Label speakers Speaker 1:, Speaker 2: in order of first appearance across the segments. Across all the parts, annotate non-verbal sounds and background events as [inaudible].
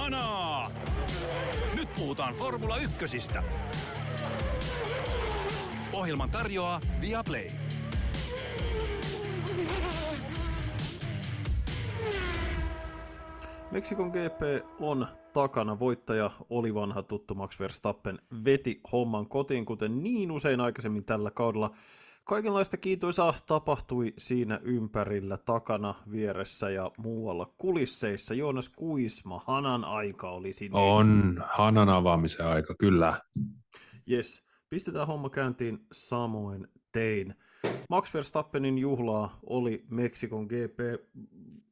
Speaker 1: Kanaa! Nyt puhutaan Formula Ykkösistä. Ohjelman tarjoaa Viaplay.
Speaker 2: Meksikon GP on takana. Voittaja oli vanha tuttu Max Verstappen. Veti homman kotiin, kuten niin usein aikaisemmin tällä kaudella. Kaikenlaista kiitoisaa tapahtui siinä ympärillä, takana, vieressä ja muualla kulisseissa. Joonas Kuisma, Hanan aika oli sinne.
Speaker 3: On, Hanan avaamisen aika, kyllä.
Speaker 2: Yes, pistetään homma käyntiin samoin tein. Max Verstappenin juhlaa oli Meksikon GP.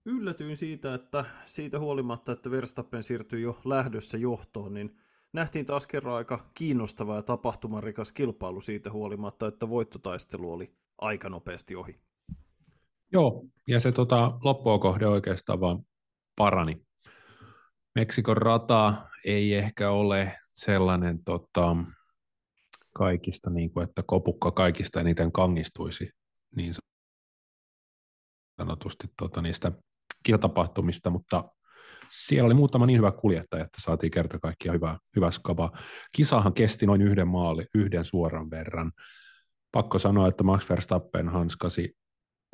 Speaker 2: Yllätyin siitä, että siitä huolimatta, että Verstappen siirtyi jo lähdössä johtoon, niin nähtiin taas kerran aika kiinnostava ja tapahtumarikas kilpailu siitä huolimatta, että voittotaistelu oli aika nopeasti ohi.
Speaker 3: Joo, ja se tota, loppuokohde oikeastaan vaan parani. Meksikon rata ei ehkä ole sellainen tota, kaikista, niin kuin, että kopukka kaikista eniten kangistuisi niin sanotusti tota, niistä kiltapahtumista, mutta siellä oli muutama niin hyvä kuljettaja, että saatiin kerta kaikkiaan hyvä, hyvä skaba. Kisahan kesti noin yhden maali, yhden suoran verran. Pakko sanoa, että Max Verstappen hanskasi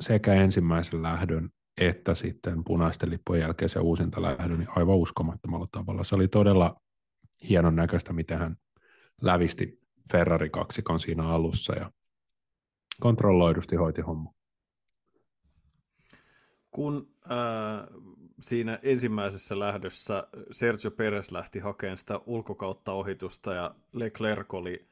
Speaker 3: sekä ensimmäisen lähdön että sitten punaisten lippujen jälkeen se uusinta lähdön niin aivan uskomattomalla tavalla. Se oli todella hienon näköistä, miten hän lävisti Ferrari kaksikon siinä alussa ja kontrolloidusti hoiti homma.
Speaker 2: Kun äh, siinä ensimmäisessä lähdössä Sergio Perez lähti hakemaan sitä ulkokautta ohitusta ja Leclerc oli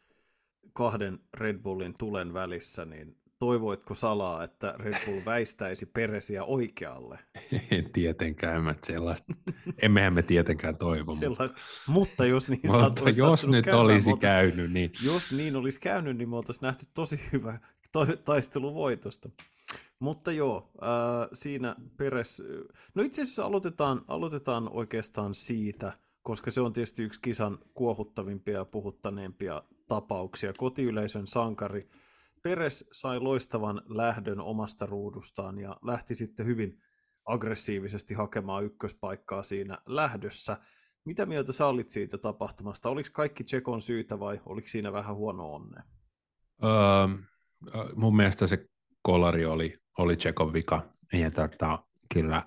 Speaker 2: kahden Red Bullin tulen välissä, niin toivoitko salaa, että Red Bull [laughs] väistäisi Peresiä oikealle?
Speaker 3: En tietenkään, mä sellaista. Emmehän me tietenkään toivo.
Speaker 2: Sellaista. Mutta jos niin
Speaker 3: mutta jos nyt käymään, olisi käynyt, niin...
Speaker 2: Jos niin olisi käynyt, niin me oltaisiin nähty tosi hyvä taistelu voitosta. Mutta joo, äh, siinä Peres... No itse asiassa aloitetaan, aloitetaan oikeastaan siitä, koska se on tietysti yksi kisan kuohuttavimpia ja puhuttaneempia tapauksia. Kotiyleisön sankari Peres sai loistavan lähdön omasta ruudustaan ja lähti sitten hyvin aggressiivisesti hakemaan ykköspaikkaa siinä lähdössä. Mitä mieltä sä olit siitä tapahtumasta? Oliko kaikki Tsekon syytä vai oliko siinä vähän huono onne?
Speaker 3: Öö, mun mielestä se kolari oli, oli Tsekon vika. Ja tota, kyllä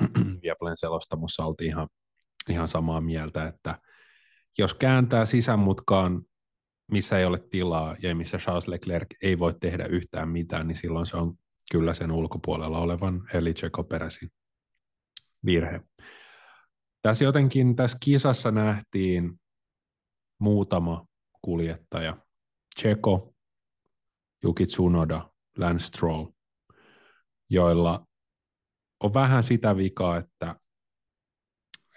Speaker 3: [clears throat] Viaplen selostamossa oltiin ihan, ihan samaa mieltä, että jos kääntää sisänmutkaan missä ei ole tilaa ja missä Charles Leclerc ei voi tehdä yhtään mitään, niin silloin se on kyllä sen ulkopuolella olevan eli Checo Peresin virhe. Tässä jotenkin tässä kisassa nähtiin muutama kuljettaja. Checo, Yuki Tsunoda, Lance Stroll, joilla on vähän sitä vikaa, että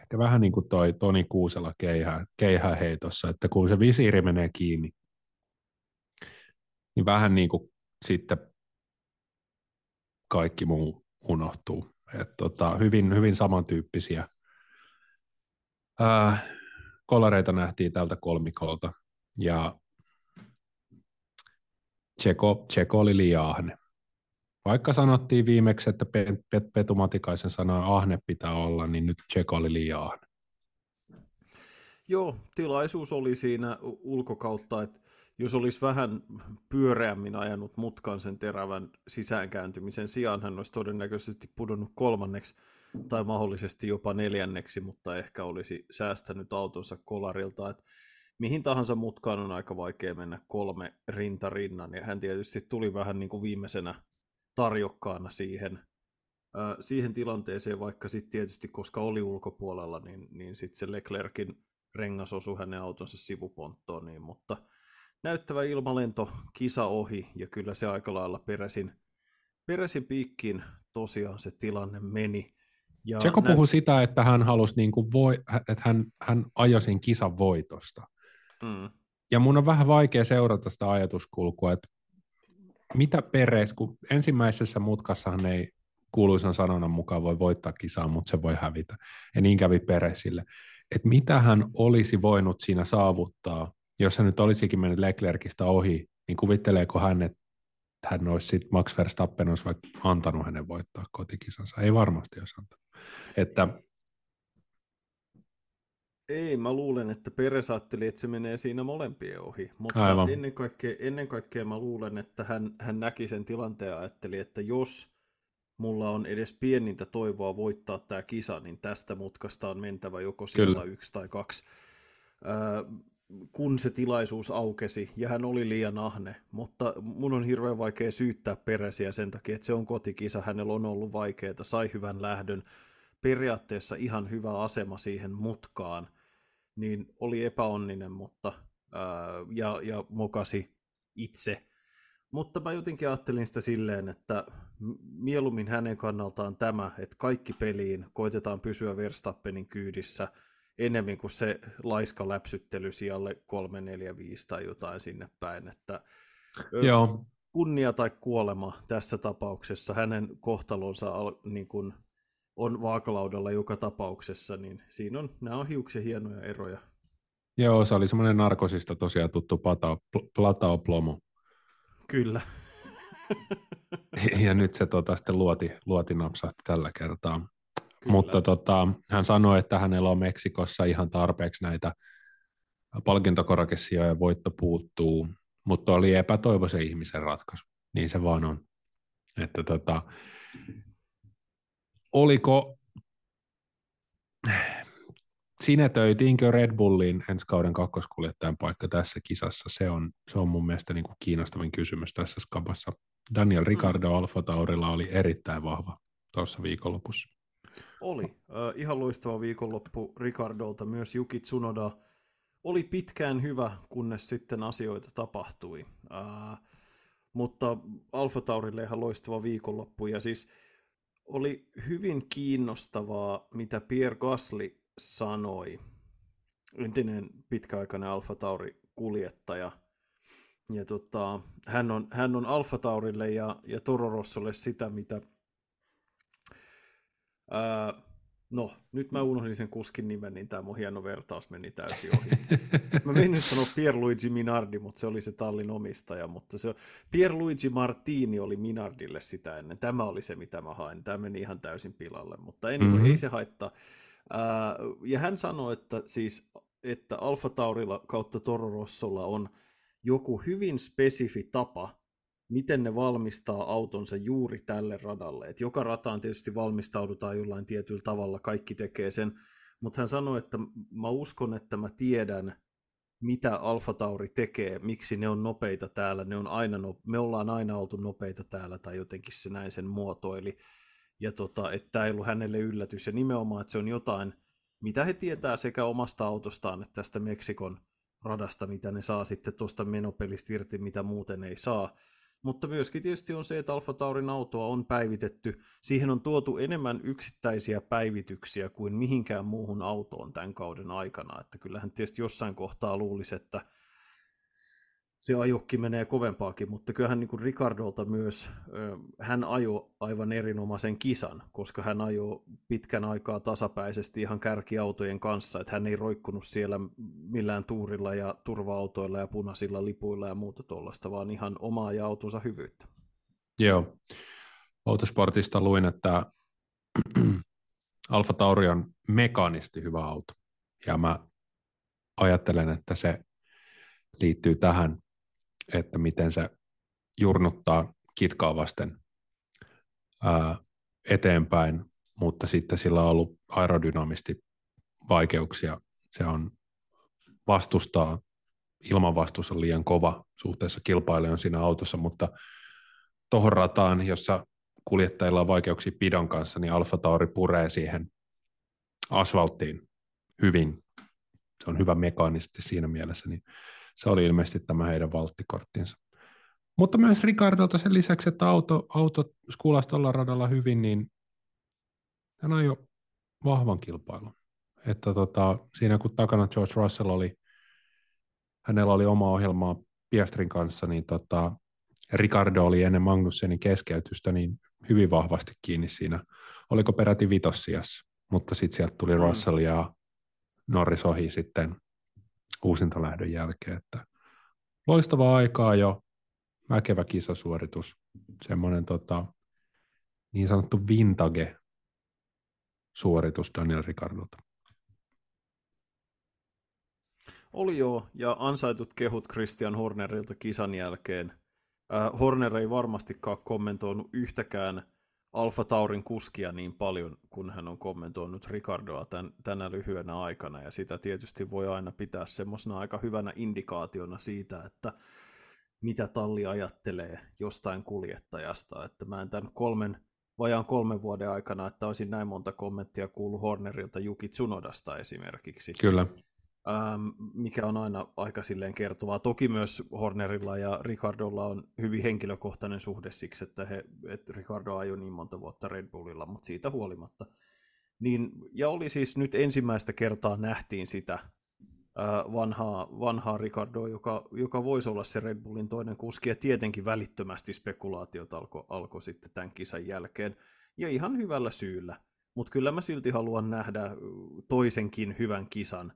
Speaker 3: ehkä vähän niin kuin toi Toni Kuusela keihää, keihää heitossa, että kun se visiiri menee kiinni, niin vähän niin kuin sitten kaikki muu unohtuu. Et tota, hyvin, hyvin samantyyppisiä ää, kolareita nähtiin tältä kolmikolta, ja Tseko, Tseko oli liian ahne. Vaikka sanottiin viimeksi, että Petu Matikaisen sanoi ahne pitää olla, niin nyt Tseko oli liian ahne.
Speaker 2: Joo, tilaisuus oli siinä ulkokautta, että jos olisi vähän pyöreämmin ajanut mutkan sen terävän sisäänkääntymisen sijaan, hän olisi todennäköisesti pudonnut kolmanneksi tai mahdollisesti jopa neljänneksi, mutta ehkä olisi säästänyt autonsa kolarilta. Että mihin tahansa mutkaan on aika vaikea mennä kolme rinta rinnan, ja hän tietysti tuli vähän niin kuin viimeisenä tarjokkaana siihen, äh, siihen tilanteeseen, vaikka sitten tietysti, koska oli ulkopuolella, niin, niin sitten se Leclerkin rengas osui hänen autonsa sivuponttoon, niin, mutta näyttävä ilmalento, kisa ohi, ja kyllä se aika lailla peräsin, peräsin piikkiin tosiaan se tilanne meni.
Speaker 3: Ja Tseko nä- puhui sitä, että hän halusi, niin kuin voi, että hän, hän ajoi sen kisan voitosta. Mm. Ja mun on vähän vaikea seurata sitä ajatuskulkua, että mitä Peres, kun ensimmäisessä mutkassahan ei kuuluisan sanonnan mukaan voi voittaa kisaa, mutta se voi hävitä. Ja niin kävi Peresille. Että mitä hän olisi voinut siinä saavuttaa, jos hän nyt olisikin mennyt Leclercistä ohi, niin kuvitteleeko hän, että hän olisi sitten Max Verstappen olisi vaikka antanut hänen voittaa kotikisansa. Ei varmasti olisi antanut. Että
Speaker 2: Ei, mä luulen, että Peres ajatteli, että se menee siinä molempien ohi. Mutta
Speaker 3: Aivan.
Speaker 2: ennen kaikkea, ennen kaikkea mä luulen, että hän, hän näki sen tilanteen ja ajatteli, että jos mulla on edes pienintä toivoa voittaa tämä kisa, niin tästä mutkasta on mentävä joko sillä yksi tai kaksi. Öö, kun se tilaisuus aukesi, ja hän oli liian ahne, mutta mun on hirveän vaikea syyttää Peresiä sen takia, että se on kotikisa, hänellä on ollut vaikeaa, sai hyvän lähdön, periaatteessa ihan hyvä asema siihen mutkaan, niin oli epäonninen, mutta ää, ja, ja mokasi itse. Mutta mä jotenkin ajattelin sitä silleen, että mieluummin hänen kannaltaan tämä, että kaikki peliin koitetaan pysyä Verstappenin kyydissä enemmän kuin se laiska läpsyttely sijalle 3, 4, 5 tai jotain sinne päin, että
Speaker 3: Joo,
Speaker 2: kunnia tai kuolema tässä tapauksessa, hänen kohtalonsa al- niin kuin on vaakalaudalla joka tapauksessa, niin siinä on, nämä on hiuksen hienoja eroja.
Speaker 3: joo, se oli semmoinen narkosista tosiaan tuttu Platao, Platao Plomo.
Speaker 2: Kyllä. [laughs]
Speaker 3: Ja nyt se tota, sitten luoti, luoti napsahti tällä kertaa.
Speaker 2: Kyllä.
Speaker 3: Mutta tota, hän sanoi, että hänellä on Meksikossa ihan tarpeeksi näitä palkintokorakesijoja ja voitto puuttuu, mutta oli epätoivoisen ihmisen ratkaisu. Niin se vaan on. Että tota, oliko, sinetöitiinkö Red Bullin ensi kauden kakkoskuljettajan paikka tässä kisassa? Se on, se on mun mielestä niin kuin kiinnostavin kysymys tässä skabassa. Daniel Ricardo mm. Alfa Taurilla oli erittäin vahva tuossa viikonlopussa.
Speaker 2: Oli. Äh, ihan loistava viikonloppu Ricardolta. Myös Juki Tsunoda oli pitkään hyvä, kunnes sitten asioita tapahtui. Äh, mutta Alfa Taurille ihan loistava viikonloppu. Ja siis oli hyvin kiinnostavaa, mitä Pierre Gasly sanoi. Entinen pitkäaikainen Alfa Tauri kuljettaja. Ja tota, hän on, hän on Alfa Taurille ja, ja Toro Rossolle sitä, mitä Ää, no, nyt mä unohdin sen kuskin nimen, niin tämä mun hieno vertaus meni täysin ohi. Mä menin sanoa Pierluigi Minardi, mutta se oli se tallin omistaja, mutta se Pierluigi Martini oli Minardille sitä ennen. Tämä oli se, mitä mä hain. Tämä meni ihan täysin pilalle, mutta anyway,
Speaker 3: Mhm.
Speaker 2: mm-hmm. ei se haittaa. Ää, ja hän sanoi, että siis että Alfa Taurilla kautta Toro Rossolla on joku hyvin spesifi tapa, miten ne valmistaa autonsa juuri tälle radalle. Et joka rataan tietysti valmistaudutaan jollain tietyllä tavalla, kaikki tekee sen, mutta hän sanoi, että mä uskon, että mä tiedän, mitä Alfa Tauri tekee, miksi ne on nopeita täällä, ne on aina no, me ollaan aina oltu nopeita täällä, tai jotenkin se näin sen muotoili, ja tota, että tämä ei ollut hänelle yllätys, ja nimenomaan, että se on jotain, mitä he tietää sekä omasta autostaan että tästä Meksikon radasta, mitä ne saa sitten tuosta menopelistä irti, mitä muuten ei saa. Mutta myöskin tietysti on se, että Alfa Taurin autoa on päivitetty. Siihen on tuotu enemmän yksittäisiä päivityksiä kuin mihinkään muuhun autoon tämän kauden aikana. Että kyllähän tietysti jossain kohtaa luulisi, että se ajokki menee kovempaakin, mutta kyllähän niin Ricardolta myös, hän ajo aivan erinomaisen kisan, koska hän ajo pitkän aikaa tasapäisesti ihan kärkiautojen kanssa, että hän ei roikkunut siellä millään tuurilla ja turva-autoilla ja punaisilla lipuilla ja muuta tuollaista, vaan ihan omaa ja autonsa hyvyyttä.
Speaker 3: Joo. Autosportista luin, että [clears throat] Alfa Tauri on mekaanisti hyvä auto. Ja mä ajattelen, että se liittyy tähän, että miten se jurnuttaa kitkaa vasten ää, eteenpäin, mutta sitten sillä on ollut aerodynaamisti vaikeuksia. Se on vastustaa, ilmanvastus on liian kova suhteessa kilpailijan siinä autossa, mutta tuohon rataan, jossa kuljettajilla on vaikeuksia pidon kanssa, niin Alfa Tauri puree siihen asfalttiin hyvin. Se on hyvä mekaanisesti siinä mielessä, niin se oli ilmeisesti tämä heidän valttikorttinsa. Mutta myös Ricardolta sen lisäksi, että auto, auto skulasi tuolla radalla hyvin, niin hän ajoi vahvan kilpailun. Että tota, siinä kun takana George Russell oli, hänellä oli oma ohjelma Piastrin kanssa, niin tota, Ricardo oli ennen Magnussenin keskeytystä niin hyvin vahvasti kiinni siinä. Oliko peräti vitossiassa, mutta sitten sieltä tuli
Speaker 2: Mm.
Speaker 3: Russell ja Norris ohi sitten uusintalähdön jälkeen. Että loistavaa aikaa jo, väkevä kisasuoritus, semmoinen tota, niin sanottu vintage suoritus Daniel Ricardolta.
Speaker 2: Oli joo, ja ansaitut kehut Christian Hornerilta kisan jälkeen. Äh, Horner ei varmastikaan kommentoinut yhtäkään Alfa Taurin kuskia niin paljon, kun hän on kommentoinut Ricardoa tän, tänä lyhyenä aikana, ja sitä tietysti voi aina pitää semmoisena aika hyvänä indikaationa siitä, että mitä talli ajattelee jostain kuljettajasta, että mä en tämän kolmen, vajaan kolmen vuoden aikana, että olisin näin monta kommenttia kuullut Hornerilta Juki Tsunodasta esimerkiksi.
Speaker 3: Kyllä.
Speaker 2: Ähm, mikä on aina aika silleen kertovaa. Toki myös Hornerilla ja Ricardolla on hyvin henkilökohtainen suhde siksi, että, he, että Ricardo ajoi niin monta vuotta Red Bullilla, mutta siitä huolimatta. Niin, ja oli siis nyt ensimmäistä kertaa nähtiin sitä äh, vanhaa, vanhaa Ricardoa, joka, joka voisi olla se Red Bullin toinen kuski, ja tietenkin välittömästi spekulaatiot alkoi alko sitten tämän kisan jälkeen, ja ihan hyvällä syyllä. Mutta kyllä mä silti haluan nähdä toisenkin hyvän kisan,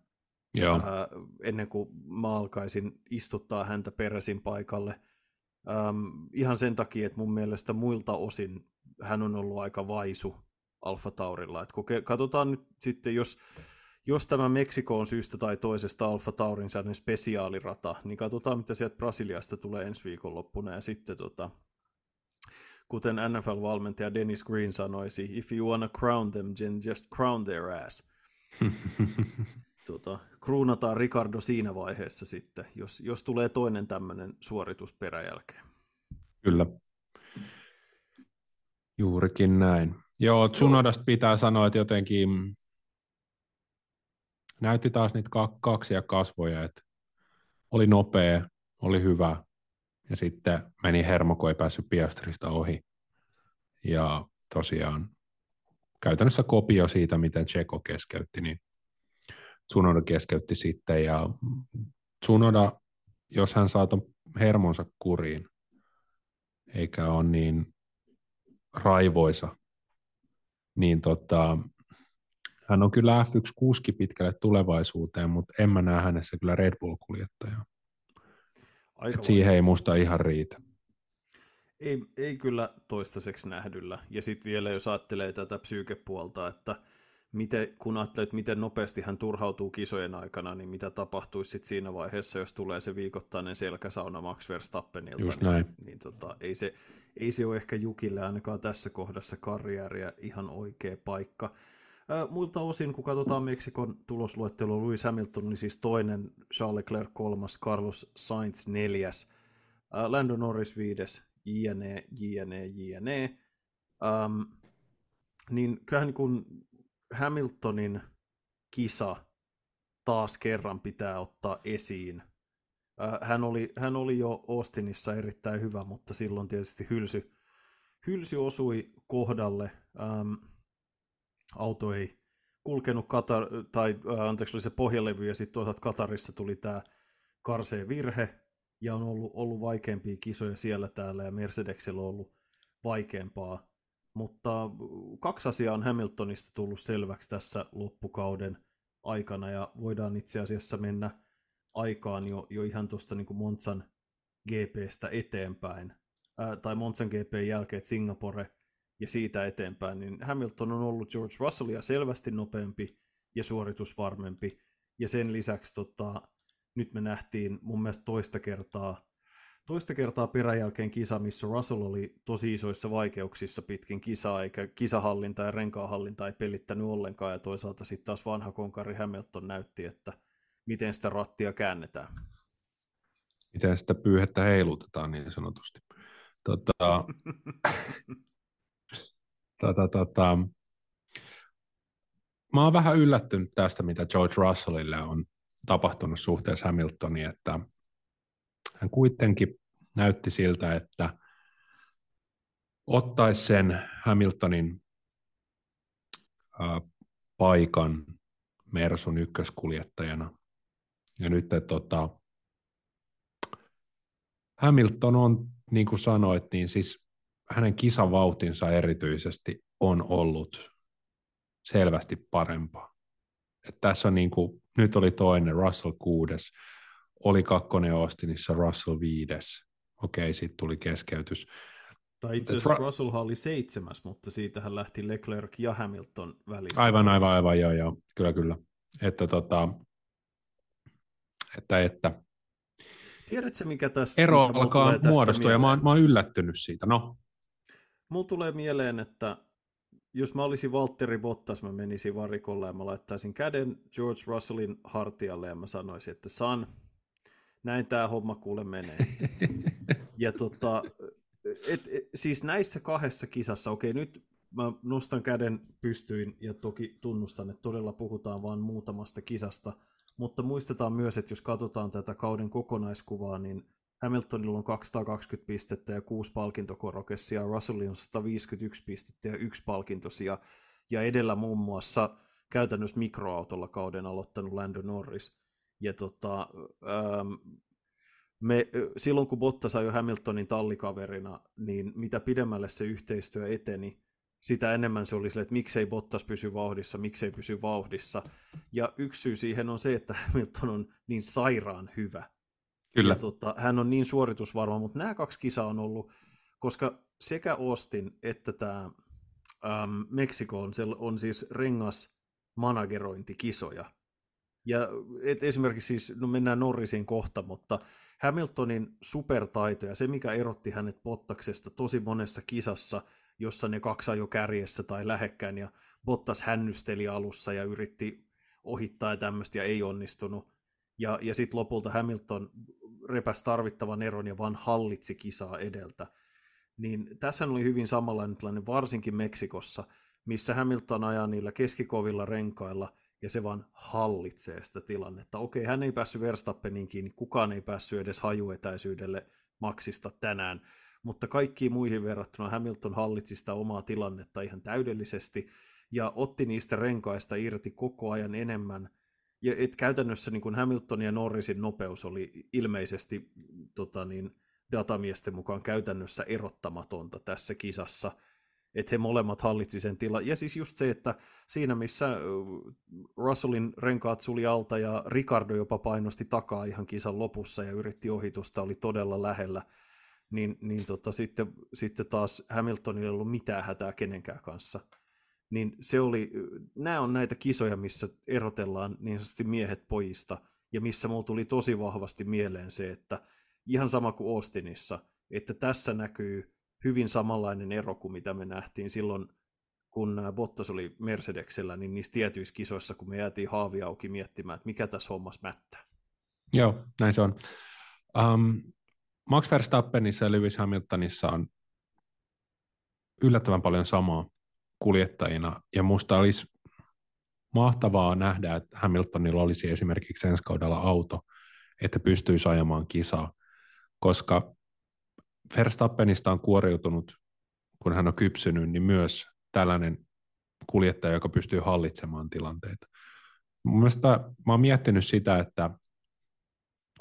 Speaker 3: Joo.
Speaker 2: ää, ennen kuin mä alkaisin istuttaa häntä peräsin paikalle. Ähm, ihan sen takia, että mun mielestä muilta osin hän on ollut aika vaisu Alfa Taurilla. Et koke- katsotaan nyt sitten, jos, jos tämä Meksiko on syystä tai toisesta Alfa Taurin sellainen spesiaalirata, niin katsotaan, mitä sieltä Brasiliasta tulee ensi viikonloppuna. Ja sitten tota, kuten NFL-valmentaja Dennis Green sanoisi, if you wanna crown them, then just crown their ass. [laughs] tota, kruunataan Ricardo siinä vaiheessa sitten, jos, jos tulee toinen tämmöinen suoritus peräjälkeen.
Speaker 3: Kyllä. Juurikin näin. Joo, Tsunodasta pitää sanoa, että jotenkin näytti taas niitä kaksia kasvoja, että oli nopea, oli hyvä, ja sitten meni hermo, kun ei päässyt Piastrista ohi. Ja tosiaan käytännössä kopio siitä, miten Tseko keskeytti, niin Tsunoda keskeytti sitten, ja Tsunoda, jos hän saa ton hermonsa kuriin, eikä ole niin raivoisa, niin tota, hän on kyllä F1-kuski pitkälle tulevaisuuteen, mutta en mä näe hänessä kyllä Red Bull-kuljettajaa. Et siihen ei musta ihan riitä.
Speaker 2: Ei, ei kyllä toistaiseksi nähdyllä. Ja sitten vielä jos ajattelee tätä psyykepuolta, että miten, kun ajattelet, miten nopeasti hän turhautuu kisojen aikana, niin mitä tapahtuisi sit siinä vaiheessa, jos tulee se viikoittainen selkäsauna Max Verstappenilta.
Speaker 3: Just
Speaker 2: niin,
Speaker 3: näin.
Speaker 2: niin tota, ei, se, ei se ole ehkä Jukille ainakaan tässä kohdassa karjääriä ihan oikea paikka. Muilta osin, kun katsotaan Meksikon tulosluettelo, Louis Hamilton oli siis toinen, Charles Leclerc kolmas, Carlos Sainz neljäs, Lando Norris viides, jne, jne, jne. Ähm, niin kyllähän niin kun Hamiltonin kisa taas kerran pitää ottaa esiin. Äh, Hän oli, hän oli jo Austinissa erittäin hyvä, mutta silloin tietysti hylsy, hylsy osui kohdalle. Ähm, auto ei kulkenut Katar, tai äh, anteeksi, oli se pohjalevy, ja sitten toisaalta Katarissa tuli tämä karsee virhe, ja on ollut, ollut vaikeampia kisoja siellä täällä, ja Mercedesillä on ollut vaikeampaa. Mutta kaksi asiaa on Hamiltonista tullut selväksi tässä loppukauden aikana, ja voidaan itse asiassa mennä aikaan jo, jo ihan tuosta niin kuin Monzan GPstä eteenpäin, ää, tai Monzan GPn jälkeen Singapore ja siitä eteenpäin, niin Hamilton on ollut George Russellia selvästi nopeampi ja suoritusvarmempi, ja sen lisäksi tota, nyt me nähtiin mun mielestä toista kertaa, toista kertaa peräjälkeen kisa, missä Russell oli tosi isoissa vaikeuksissa pitkin kisaa, eikä kisahallinta ja renkaahallinta ei pelittänyt ollenkaan, ja toisaalta sitten taas vanha konkari Hamilton näytti, että miten sitä rattia käännetään.
Speaker 3: Miten sitä pyyhettä heilutetaan niin sanotusti. Tota, [laughs] tota, tota, mä oon vähän yllättynyt tästä, mitä George Russellille on tapahtunut suhteessa Hamiltoniin, että hän kuitenkin näytti siltä, että ottaisi sen Hamiltonin paikan Mersun ykköskuljettajana. Ja nyt että, tota, Hamilton on, niin kuin sanoit, niin siis hänen kisavauhtinsa erityisesti on ollut selvästi parempaa. Et tässä on niin kuin, nyt oli toinen, Russell kuudes, oli kakkonen Austinissa, Russell viides. Okei, sitten tuli keskeytys.
Speaker 2: Tai itse asiassa Russell oli seitsemäs, mutta siitähän lähti Leclerc ja Hamilton välistä.
Speaker 3: Aivan, aivan, aivan, joo, joo, kyllä, kyllä. Että tota, että, että
Speaker 2: Tiedätkö, mikä tässä...
Speaker 3: ero
Speaker 2: mikä
Speaker 3: alkaa muodostua, ja mä oon, mä oon yllättynyt siitä. No.
Speaker 2: Mulla tulee mieleen, että jos mä olisin Valtteri Bottas, mä menisin varikolle ja mä laittaisin käden George Russellin hartialle ja mä sanoisin, että San, näin tämä homma kuule menee. [laughs] ja tota, et, et, siis näissä kahdessa kisassa, okei nyt mä nostan käden pystyin ja toki tunnustan, että todella puhutaan vain muutamasta kisasta, mutta muistetaan myös, että jos katsotaan tätä kauden kokonaiskuvaa, niin Hamiltonilla on 220 pistettä ja kuusi palkintokorokessia, Russellilla on 151 pistettä ja yksi palkintosia, ja edellä muun muassa käytännössä mikroautolla kauden aloittanut Lando Norris. Ja tota, ähm, me, silloin kun Bottas jo Hamiltonin tallikaverina, niin mitä pidemmälle se yhteistyö eteni, sitä enemmän se oli sille, että miksei Bottas pysy vauhdissa, miksei pysy vauhdissa. Ja yksi syy siihen on se, että [laughs] Hamilton on niin sairaan hyvä.
Speaker 3: Kyllä.
Speaker 2: Ja tota, hän on niin suoritusvarma, mutta nämä kaksi kisaa on ollut, koska sekä Austin että tämä ähm, Meksiko on, on siis rengas managerointikisoja. Ja et esimerkiksi siis, no mennään Norrisin kohta, mutta Hamiltonin supertaito ja se, mikä erotti hänet Bottaksesta tosi monessa kisassa, jossa ne kaksi jo kärjessä tai lähekkäin, ja Bottas hännysteli alussa ja yritti ohittaa ja tämmöistä ja ei onnistunut. Ja, ja sitten lopulta Hamilton repäsi tarvittavan eron ja vaan hallitsi kisaa edeltä. Niin tässä oli hyvin samanlainen tilanne, varsinkin Meksikossa, missä Hamilton ajaa niillä keskikovilla renkailla – ja se vaan hallitsee sitä tilannetta. Okei, hän ei päässyt Verstappeniin kiinni, kukaan ei päässyt edes hajuetäisyydelle maksista tänään, mutta kaikkiin muihin verrattuna Hamilton hallitsi sitä omaa tilannetta ihan täydellisesti ja otti niistä renkaista irti koko ajan enemmän. Ja et käytännössä niin kuin Hamilton ja Norrisin nopeus oli ilmeisesti tota niin, datamiesten mukaan käytännössä erottamatonta tässä kisassa – että he molemmat hallitsi sen tilan. Ja siis just se, että siinä missä Russellin renkaat suli alta ja Ricardo jopa painosti takaa ihan kisan lopussa ja yritti ohitusta, oli todella lähellä, niin, niin tota, sitten, sitten taas Hamiltonilla ei ollut mitään hätää kenenkään kanssa. Niin se oli, nämä on näitä kisoja, missä erotellaan niin sanotusti miehet pojista, ja missä mulla tuli tosi vahvasti mieleen se, että ihan sama kuin Austinissa, että tässä näkyy hyvin samanlainen ero kuin mitä me nähtiin silloin, kun Bottas oli Mercedeksellä, niin niissä tietyissä kisoissa, kun me jäätiin haavi auki miettimään, että mikä tässä hommassa mättää.
Speaker 3: Joo, näin se on. Um, Max Verstappenissa ja Lewis Hamiltonissa on yllättävän paljon samaa kuljettajina, ja musta olisi mahtavaa nähdä, että Hamiltonilla olisi esimerkiksi ensi kaudella auto, että pystyisi ajamaan kisaa, koska Verstappenista on kuoriutunut, kun hän on kypsynyt, niin myös tällainen kuljettaja, joka pystyy hallitsemaan tilanteita. Mun mielestä mä oon miettinyt sitä, että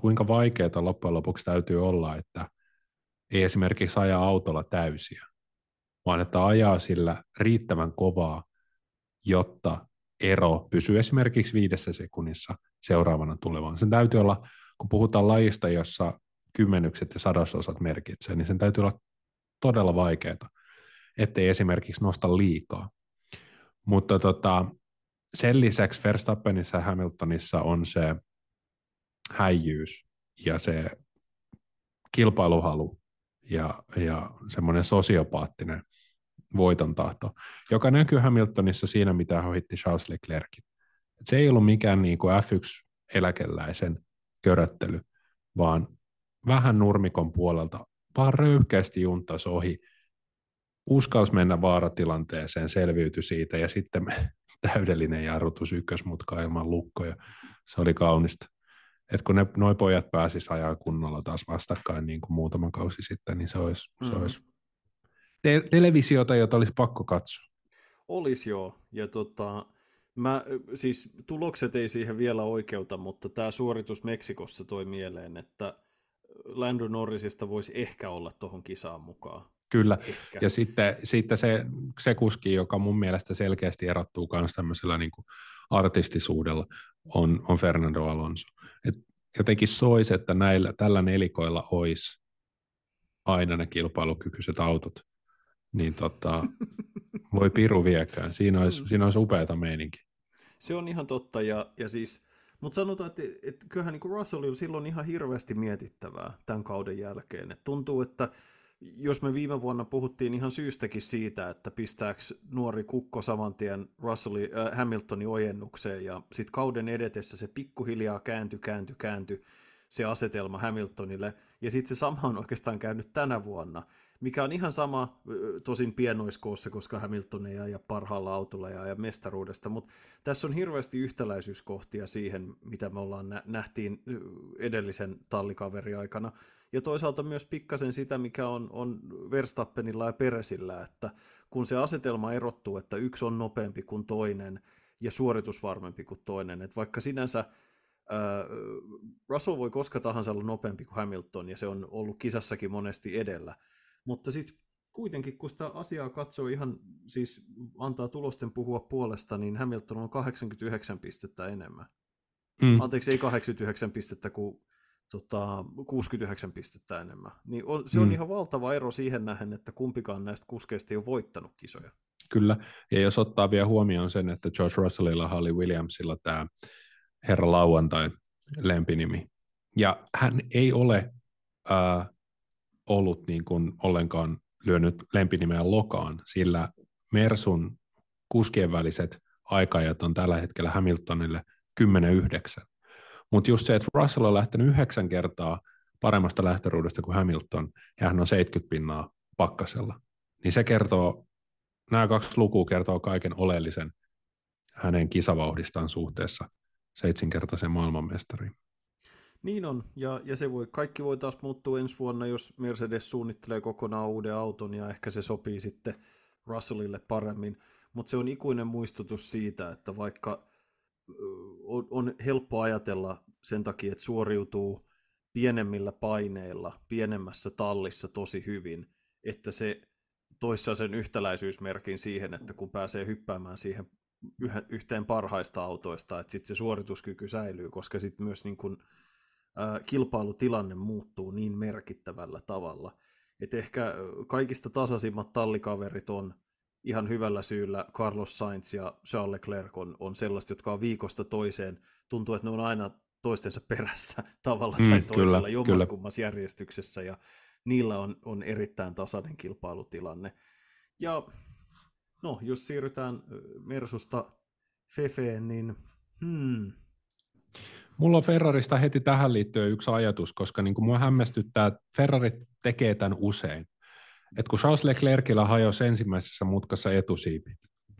Speaker 3: kuinka vaikeaa loppujen lopuksi täytyy olla, että ei esimerkiksi ajaa autolla täysiä, vaan että ajaa sillä riittävän kovaa, jotta ero pysyy esimerkiksi viidessä sekunnissa seuraavana tulevaan. Sen täytyy olla, kun puhutaan lajista, jossa kymmenykset ja sadasosat merkitsee, niin sen täytyy olla todella vaikeaa, ettei esimerkiksi nosta liikaa. Mutta tota, sen lisäksi Verstappenissa ja Hamiltonissa on se häijyys ja se kilpailuhalu ja, ja semmoinen sosiopaattinen voiton tahto, joka näkyy Hamiltonissa siinä, mitä hän ohitti Charles Leclerkin. Et se ei ollut mikään niin kuin F1-eläkeläisen köröttely, vaan vähän nurmikon puolelta, vaan röyhkeästi juntas ohi, uskalsi mennä vaaratilanteeseen, selviytyi siitä ja sitten [laughs] täydellinen jarrutus ykkösmutka ilman lukkoja. Se oli kaunista. Et kun ne noi pojat pääsis ajaa kunnolla taas vastakkain niin kuin muutama kausi sitten, niin se olisi, mm. se olisi te- televisiota, jota olisi pakko katsoa.
Speaker 2: Olisi joo, ja tota, mä, siis tulokset ei siihen vielä oikeuta, mutta tämä suoritus Meksikossa toi mieleen, että Lando Norrisista voisi ehkä olla tuohon kisaan mukaan.
Speaker 3: Kyllä, ehkä. ja sitten, sitten se, se kuski, joka mun mielestä selkeästi erottuu myös tämmöisellä niin kuin artistisuudella, on, on Fernando Alonso. Et jotenkin soisi, että näillä, tällä nelikoilla olisi aina ne kilpailukykyiset autot, niin tota, voi piru viekään. Siinä [laughs] olisi, mm. siinä olisi upeata meininki.
Speaker 2: Se on ihan totta, ja, ja siis Mutta sanotaan, että, että kyllähän niin Russell oli silloin ihan hirveästi mietittävää tämän kauden jälkeen. Et tuntuu, että jos me viime vuonna puhuttiin ihan syystäkin siitä, että pistääkö nuori kukko saman tien Russelli, äh, Hamiltonin ojennukseen, ja sitten kauden edetessä se pikkuhiljaa kääntyi, kääntyi, kääntyi se asetelma Hamiltonille, ja sitten se sama on oikeastaan käynyt tänä vuonna, mikä on ihan sama, tosin pienoiskoossa, koska Hamilton ei aja parhaalla autolla ja aja mestaruudesta, mutta tässä on hirveästi yhtäläisyyskohtia siihen, mitä me ollaan nähtiin edellisen tallikaveri aikana, ja toisaalta myös pikkasen sitä, mikä on, on Verstappenilla ja Peresillä, että kun se asetelma erottuu, että yksi on nopeampi kuin toinen ja suoritusvarmempi kuin toinen, että vaikka sinänsä Russell voi koska tahansa olla nopeampi kuin Hamilton, ja se on ollut kisassakin monesti edellä. Mutta sitten kuitenkin, kun sitä asiaa katsoo ihan, siis antaa tulosten puhua puolesta, niin Hamilton on 89 pistettä enemmän. Mm. Anteeksi, ei 89 pistettä, kuin tota, 69 pistettä enemmän. Niin on, se on mm. ihan valtava ero siihen nähden, että kumpikaan näistä kuskeista ei ole voittanut kisoja.
Speaker 3: Kyllä, ja jos ottaa vielä huomioon sen, että George Russellilla oli Williamsilla tämä herra lauantai lempinimi, ja hän ei ole äh, ollut niin kuin ollenkaan lyönyt lempinimeä lokaan, sillä Mersun kuskien väliset aikajat on tällä hetkellä Hamiltonille 10-9. Mutta just se, että Russell on lähtenyt yhdeksän kertaa paremmasta lähtöruudesta kuin Hamilton, ja hän on 70 pinnaa pakkasella, niin se kertoo, nämä kaksi lukua kertoo kaiken oleellisen hänen kisavauhdistaan suhteessa seitsinkertaisen maailmanmestariin.
Speaker 2: Niin on, ja, ja se voi, kaikki voi taas muuttua ensi vuonna, jos Mercedes suunnittelee kokonaan uuden auton, ja ehkä se sopii sitten Russellille paremmin. Mutta se on ikuinen muistutus siitä, että vaikka on, on helppo ajatella sen takia, että suoriutuu pienemmillä paineilla, pienemmässä tallissa tosi hyvin, että se toissa sen yhtäläisyysmerkin siihen, että kun pääsee hyppäämään siihen yhteen parhaista autoista, että sitten se suorituskyky säilyy, koska sitten myös niin kun, ää, kilpailutilanne muuttuu niin merkittävällä tavalla. että ehkä kaikista tasaisimmat tallikaverit on ihan hyvällä syyllä Carlos Sainz ja Charles Leclerc on, on sellaiset, jotka on viikosta toiseen, tuntuu, että ne on aina toistensa perässä [laughs] tavalla tai mm, toisella jommaskummassa järjestyksessä, ja niillä on, on erittäin tasainen kilpailutilanne. Ja no, jos siirrytään Mersusta Fefeen, niin hmm.
Speaker 3: Mulla on Ferrarista heti tähän liittyen yksi ajatus, koska niin kuin mua hämmästyttää, että Ferrari tekee tämän usein että kun Charles Leclercillä hajosi ensimmäisessä mutkassa etusiipi,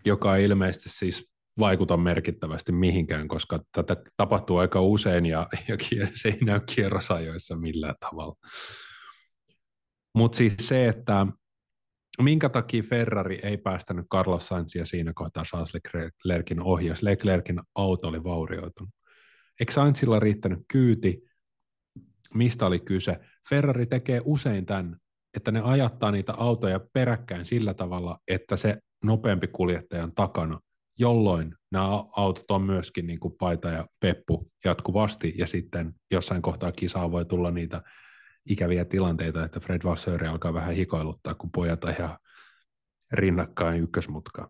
Speaker 3: joka ei ilmeisesti siis vaikuta merkittävästi mihinkään, koska tätä tapahtuu aika usein ja, ja se ei näy kierrosajoissa millään tavalla. Mutta siis se, että minkä takia Ferrari ei päästänyt Carlos Sainzia siinä kohtaa Charles Leclerkin ohi, jos Leclerkin auto oli vaurioitunut. Eikö Sainzilla riittänyt kyyti? Mistä oli kyse? Ferrari tekee usein tämän, että ne ajattaa niitä autoja peräkkäin sillä tavalla, että se nopeampi kuljettajan takana, jolloin nämä autot on myöskin niin kuin paita ja peppu jatkuvasti, ja sitten jossain kohtaa kisaa voi tulla niitä ikäviä tilanteita, että Fred Vasseur alkaa vähän hikoiluttaa, kun pojat ajaa rinnakkain ykkösmutkaan.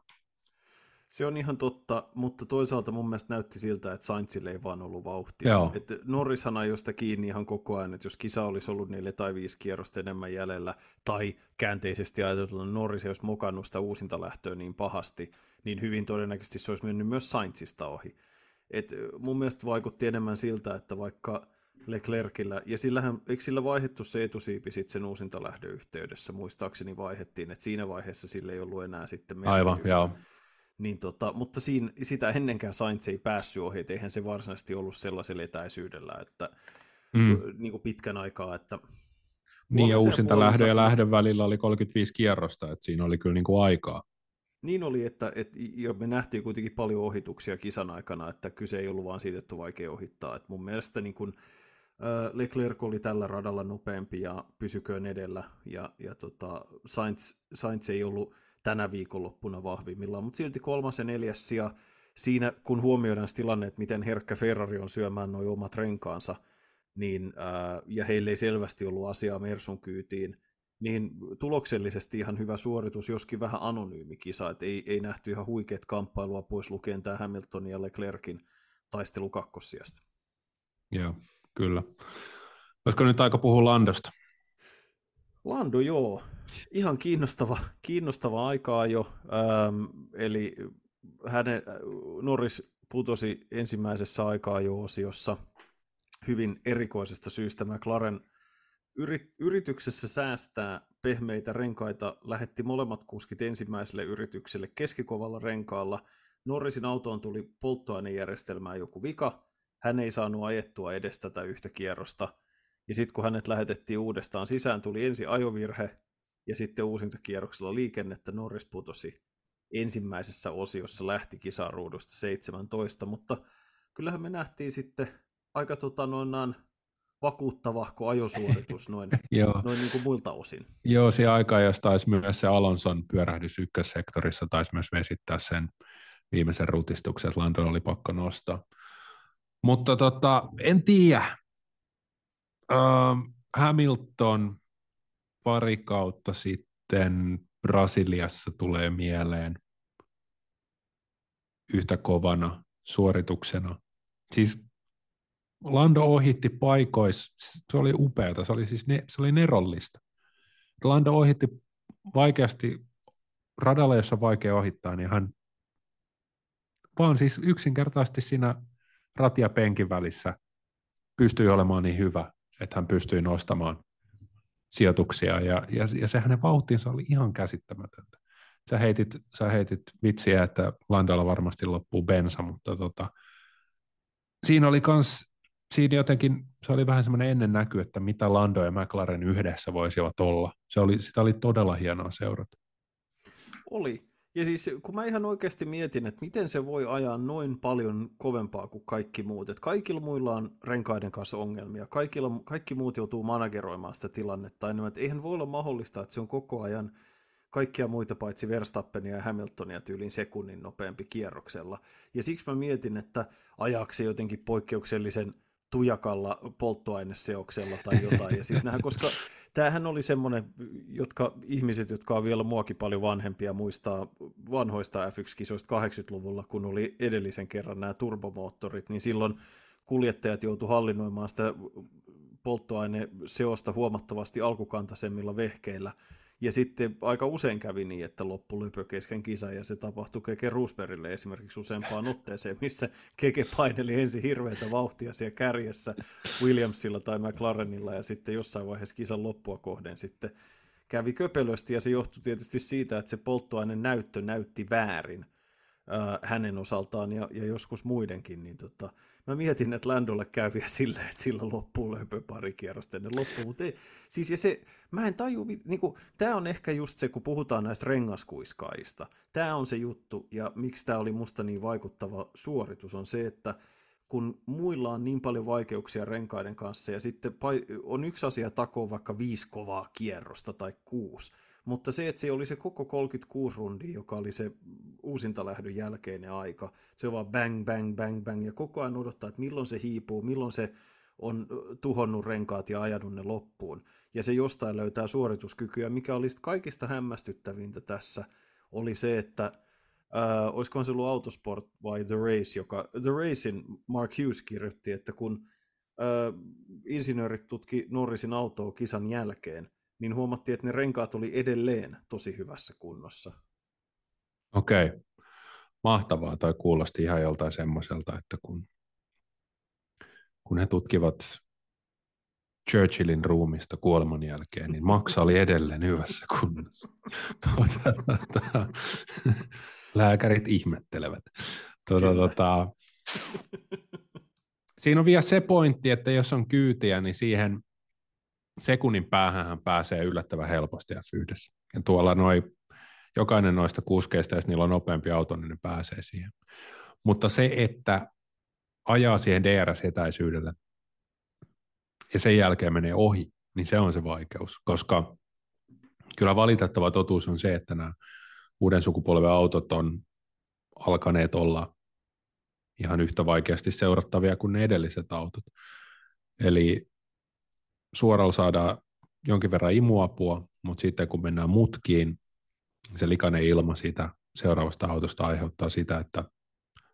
Speaker 2: Se on ihan totta, mutta toisaalta mun mielestä näytti siltä, että Sainzille ei vaan ollut vauhtia. Joo. Että Norrishan ajoi sitä kiinni ihan koko ajan, että jos kisa olisi ollut neljä tai viisi kierrosta enemmän jäljellä, tai käänteisesti ajateltuna Norris ei olisi mokannut sitä uusinta lähtöä niin pahasti, niin hyvin todennäköisesti se olisi mennyt myös Sainzista ohi. Et mun mielestä vaikutti enemmän siltä, että vaikka Leclercillä, ja sillähän, eikö sillä vaihettu se etusiipi sitten sen uusinta lähdöyhteydessä, muistaakseni vaihettiin, että siinä vaiheessa sillä ei ollut enää sitten merkitystä.
Speaker 3: Aivan, joo
Speaker 2: niin tota, mutta siinä, sitä ennenkään Sainz ei päässyt ohi, että eihän se varsinaisesti ollut sellaisella etäisyydellä, että mm. niin kuin pitkän aikaa, että
Speaker 3: niin, ja uusinta lähdön ja lähdön välillä oli 35 kierrosta, että siinä oli kyllä niin kuin aikaa.
Speaker 2: Niin oli, että, että ja me nähtiin kuitenkin paljon ohituksia kisan aikana, että kyse ei ollut vaan siitä, että vaikea ohittaa. Että mun mielestä niin kuin, äh, Leclerc oli tällä radalla nopeampi ja pysyköön edellä, ja, ja tota, Sainz, Sainz ei ollut tänä viikonloppuna vahvimmillaan, mutta silti kolmas ja neljäs sija siinä, kun huomioidaan tilanne, että miten herkkä Ferrari on syömään nuo omat renkaansa, niin, ää, ja heille ei selvästi ollut asiaa Mersun kyytiin, niin tuloksellisesti ihan hyvä suoritus, joskin vähän anonyymi kisa, että ei, ei nähty ihan huikeat kamppailua pois lukien tämä Hamiltonin ja Leclerkin taistelu kakkossijasta.
Speaker 3: Joo, kyllä. Olisiko nyt aika puhua Landosta?
Speaker 2: Lando, joo. Ihan kiinnostava, kiinnostava aikaa jo. Ähm, eli hänen, Norris putosi ensimmäisessä aikaa jo osiossa hyvin erikoisesta syystä. McLaren yrit, yrityksessä säästää pehmeitä renkaita lähetti molemmat kuskit ensimmäiselle yritykselle keskikovalla renkaalla. Norrisin autoon tuli polttoainejärjestelmään joku vika. Hän ei saanut ajettua edes tätä yhtä kierrosta. Ja sitten kun hänet lähetettiin uudestaan sisään, tuli ensin ajovirhe ja sitten uusintakierroksella liikennettä. Norris putosi ensimmäisessä osiossa, lähti kisaruudusta 17, mutta kyllähän me nähtiin sitten aika tota, [laughs] noin, vakuuttavahko ajosuoritus noin, noin niin kuin muilta osin.
Speaker 3: Joo, se aika, jos taisi myös se Alonson pyörähdys ykkössektorissa, taisi myös vesittää sen viimeisen rutistuksen, että Landon oli pakko nostaa. Mutta tota, en tiedä. Uh, Hamilton pari kautta sitten Brasiliassa tulee mieleen yhtä kovana suorituksena. Siis Lando ohitti paikoissa, se oli upeata, se oli siis ne, se oli nerollista. Lando ohitti vaikeasti radalla, jossa on vaikea ohittaa, niin hän vaan siis yksinkertaisesti siinä ratia penkin välissä pystyi olemaan niin hyvä, että hän pystyi nostamaan sijoituksia, ja, ja, ja se hänen vauhtinsa oli ihan käsittämätöntä. Sä heitit, sä heitit vitsiä, että Landalla varmasti loppuu bensa, mutta tota, siinä oli kans siinä jotenkin se oli vähän semmoinen ennen näky, että mitä Lando ja McLaren yhdessä voisivat olla. Se oli, sitä oli todella hienoa seurata.
Speaker 2: Oli. Ja siis kun mä ihan oikeasti mietin, että miten se voi ajaa noin paljon kovempaa kuin kaikki muut. Että kaikilla muilla on renkaiden kanssa ongelmia. Kaikilla, kaikki muut joutuu manageroimaan sitä tilannetta enemmän. Että eihän voi olla mahdollista, että se on koko ajan kaikkia muita paitsi Verstappenia ja Hamiltonia tyylin sekunnin nopeampi kierroksella. Ja siksi mä mietin, että ajaksi jotenkin poikkeuksellisen – tujakalla polttoaineseoksella tai jotain. Ja sit nähdään, koska tämähän oli semmoinen, jotka ihmiset, jotka on vielä muakin paljon vanhempia, muistaa vanhoista F1-kisoista 80-luvulla, kun oli edellisen kerran nämä turbomoottorit, niin silloin kuljettajat joutuivat hallinnoimaan sitä polttoaineseosta huomattavasti alkukantaisemmilla vehkeillä, ja sitten aika usein kävi niin, että loppu löpö kesken kisa ja se tapahtui Keke Roosbergille esimerkiksi useampaan [laughs] otteeseen, missä Keke paineli ensin hirveätä vauhtia siellä kärjessä Williamsilla tai McLarenilla ja sitten jossain vaiheessa kisan loppua kohden sitten kävi köpelösti. Ja se johtui tietysti siitä, että se polttoaineen näyttö näytti väärin äh, hänen osaltaan ja, ja joskus muidenkin, niin tota, mä mietin, että Landolle käy vielä silleen, että sillä loppuu löpö pari kierrosta ennen loppuun, mutta ei, siis ja se, mä en taju, niin kuin, tämä on ehkä just se, kun puhutaan näistä rengaskuiskaista, tämä on se juttu, ja miksi tämä oli musta niin vaikuttava suoritus, on se, että kun muilla on niin paljon vaikeuksia renkaiden kanssa, ja sitten on yksi asia takoa vaikka viisi kovaa kierrosta tai kuusi, mutta se, että se oli se koko 36 rundi, joka oli se uusintalähdön jälkeinen aika, se on vaan bang, bang, bang, bang, ja koko ajan odottaa, että milloin se hiipuu, milloin se on tuhonnut renkaat ja ajanut ne loppuun. Ja se jostain löytää suorituskykyä, mikä oli kaikista hämmästyttävintä tässä, oli se, että äh, olisikohan se ollut Autosport vai The Race, joka The Racein Mark Hughes kirjoitti, että kun äh, insinöörit tutki Norrisin autoa kisan jälkeen, niin huomattiin, että ne renkaat oli edelleen tosi hyvässä kunnossa.
Speaker 3: Okei, okay. mahtavaa. Tai kuulosti ihan joltain semmoiselta, että kun, kun he tutkivat Churchillin ruumista kuoleman jälkeen, niin maksa oli edelleen hyvässä kunnossa. [laughs] Lääkärit ihmettelevät. Tuota, tuota, [laughs] siinä on vielä se pointti, että jos on kyytiä, niin siihen sekunnin päähän hän pääsee yllättävän helposti F1. Ja tuolla noi, jokainen noista kuskeista, jos niillä on nopeampi auto, niin ne pääsee siihen. Mutta se, että ajaa siihen DRS-etäisyydelle ja sen jälkeen menee ohi, niin se on se vaikeus, koska kyllä valitettava totuus on se, että nämä uuden sukupolven autot on alkaneet olla ihan yhtä vaikeasti seurattavia kuin ne edelliset autot. Eli suoralla saadaan jonkin verran imuapua, mutta sitten kun mennään mutkiin, se likainen ilma siitä seuraavasta autosta aiheuttaa sitä, että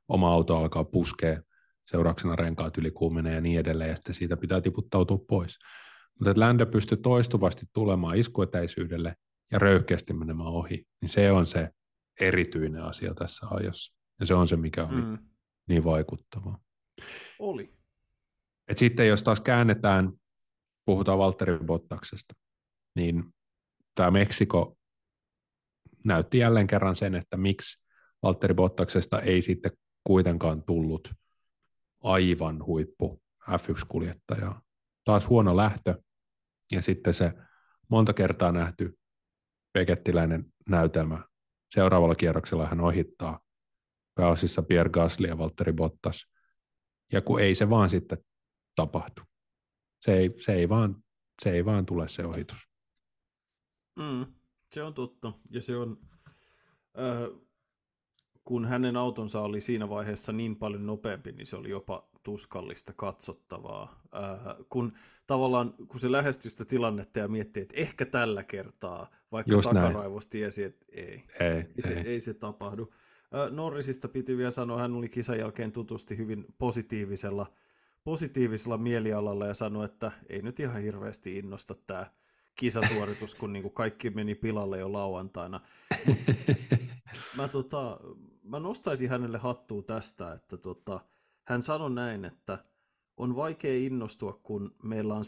Speaker 3: oma auto alkaa puskea seurauksena renkaat ylikuumenee ja niin edelleen, ja sitten siitä pitää tiputtautua pois. Mutta että Lando pystyy toistuvasti tulemaan iskuetäisyydelle ja röyhkeästi menemään ohi, niin se on se erityinen asia tässä ajossa. Ja se on se, mikä oli mm. niin vaikuttavaa.
Speaker 2: Oli.
Speaker 3: Et sitten jos taas käännetään, puhutaan Valtteri Bottaksesta, niin tämä Meksiko näytti jälleen kerran sen, että miksi Valtteri Bottaksesta ei sitten kuitenkaan tullut aivan huippu F1-kuljettaja. Taas huono lähtö ja sitten se monta kertaa nähty pekettiläinen näytelmä. Seuraavalla kierroksella hän ohittaa pääosissa Pierre Gasly ja Valtteri Bottas. Ja kun ei se vaan sitten tapahdu. Se ei, se ei, vaan, se ei vaan tule se ohitus.
Speaker 2: Mm, se on totta. Ja se on, äh, kun hänen autonsa oli siinä vaiheessa niin paljon nopeampi, niin se oli jopa tuskallista katsottavaa. Äh, kun tavallaan, kun se lähestyi sitä tilannetta ja mietti, että ehkä tällä kertaa, vaikka Just takaraivosti tiesi, että ei,
Speaker 3: ei,
Speaker 2: ei, Se, ei se tapahdu. Äh, Norrisista piti vielä sanoa, hän oli kisan jälkeen tutusti hyvin positiivisella, positiivisella mielialalla ja sanoi, että ei nyt ihan hirveästi innosta tämä kisasuoritus, kun niin kuin kaikki meni pilalle jo lauantaina. mä, tota, mä nostaisin hänelle hattua tästä, että tota, hän sanoi näin, että on vaikea innostua, kun meillä on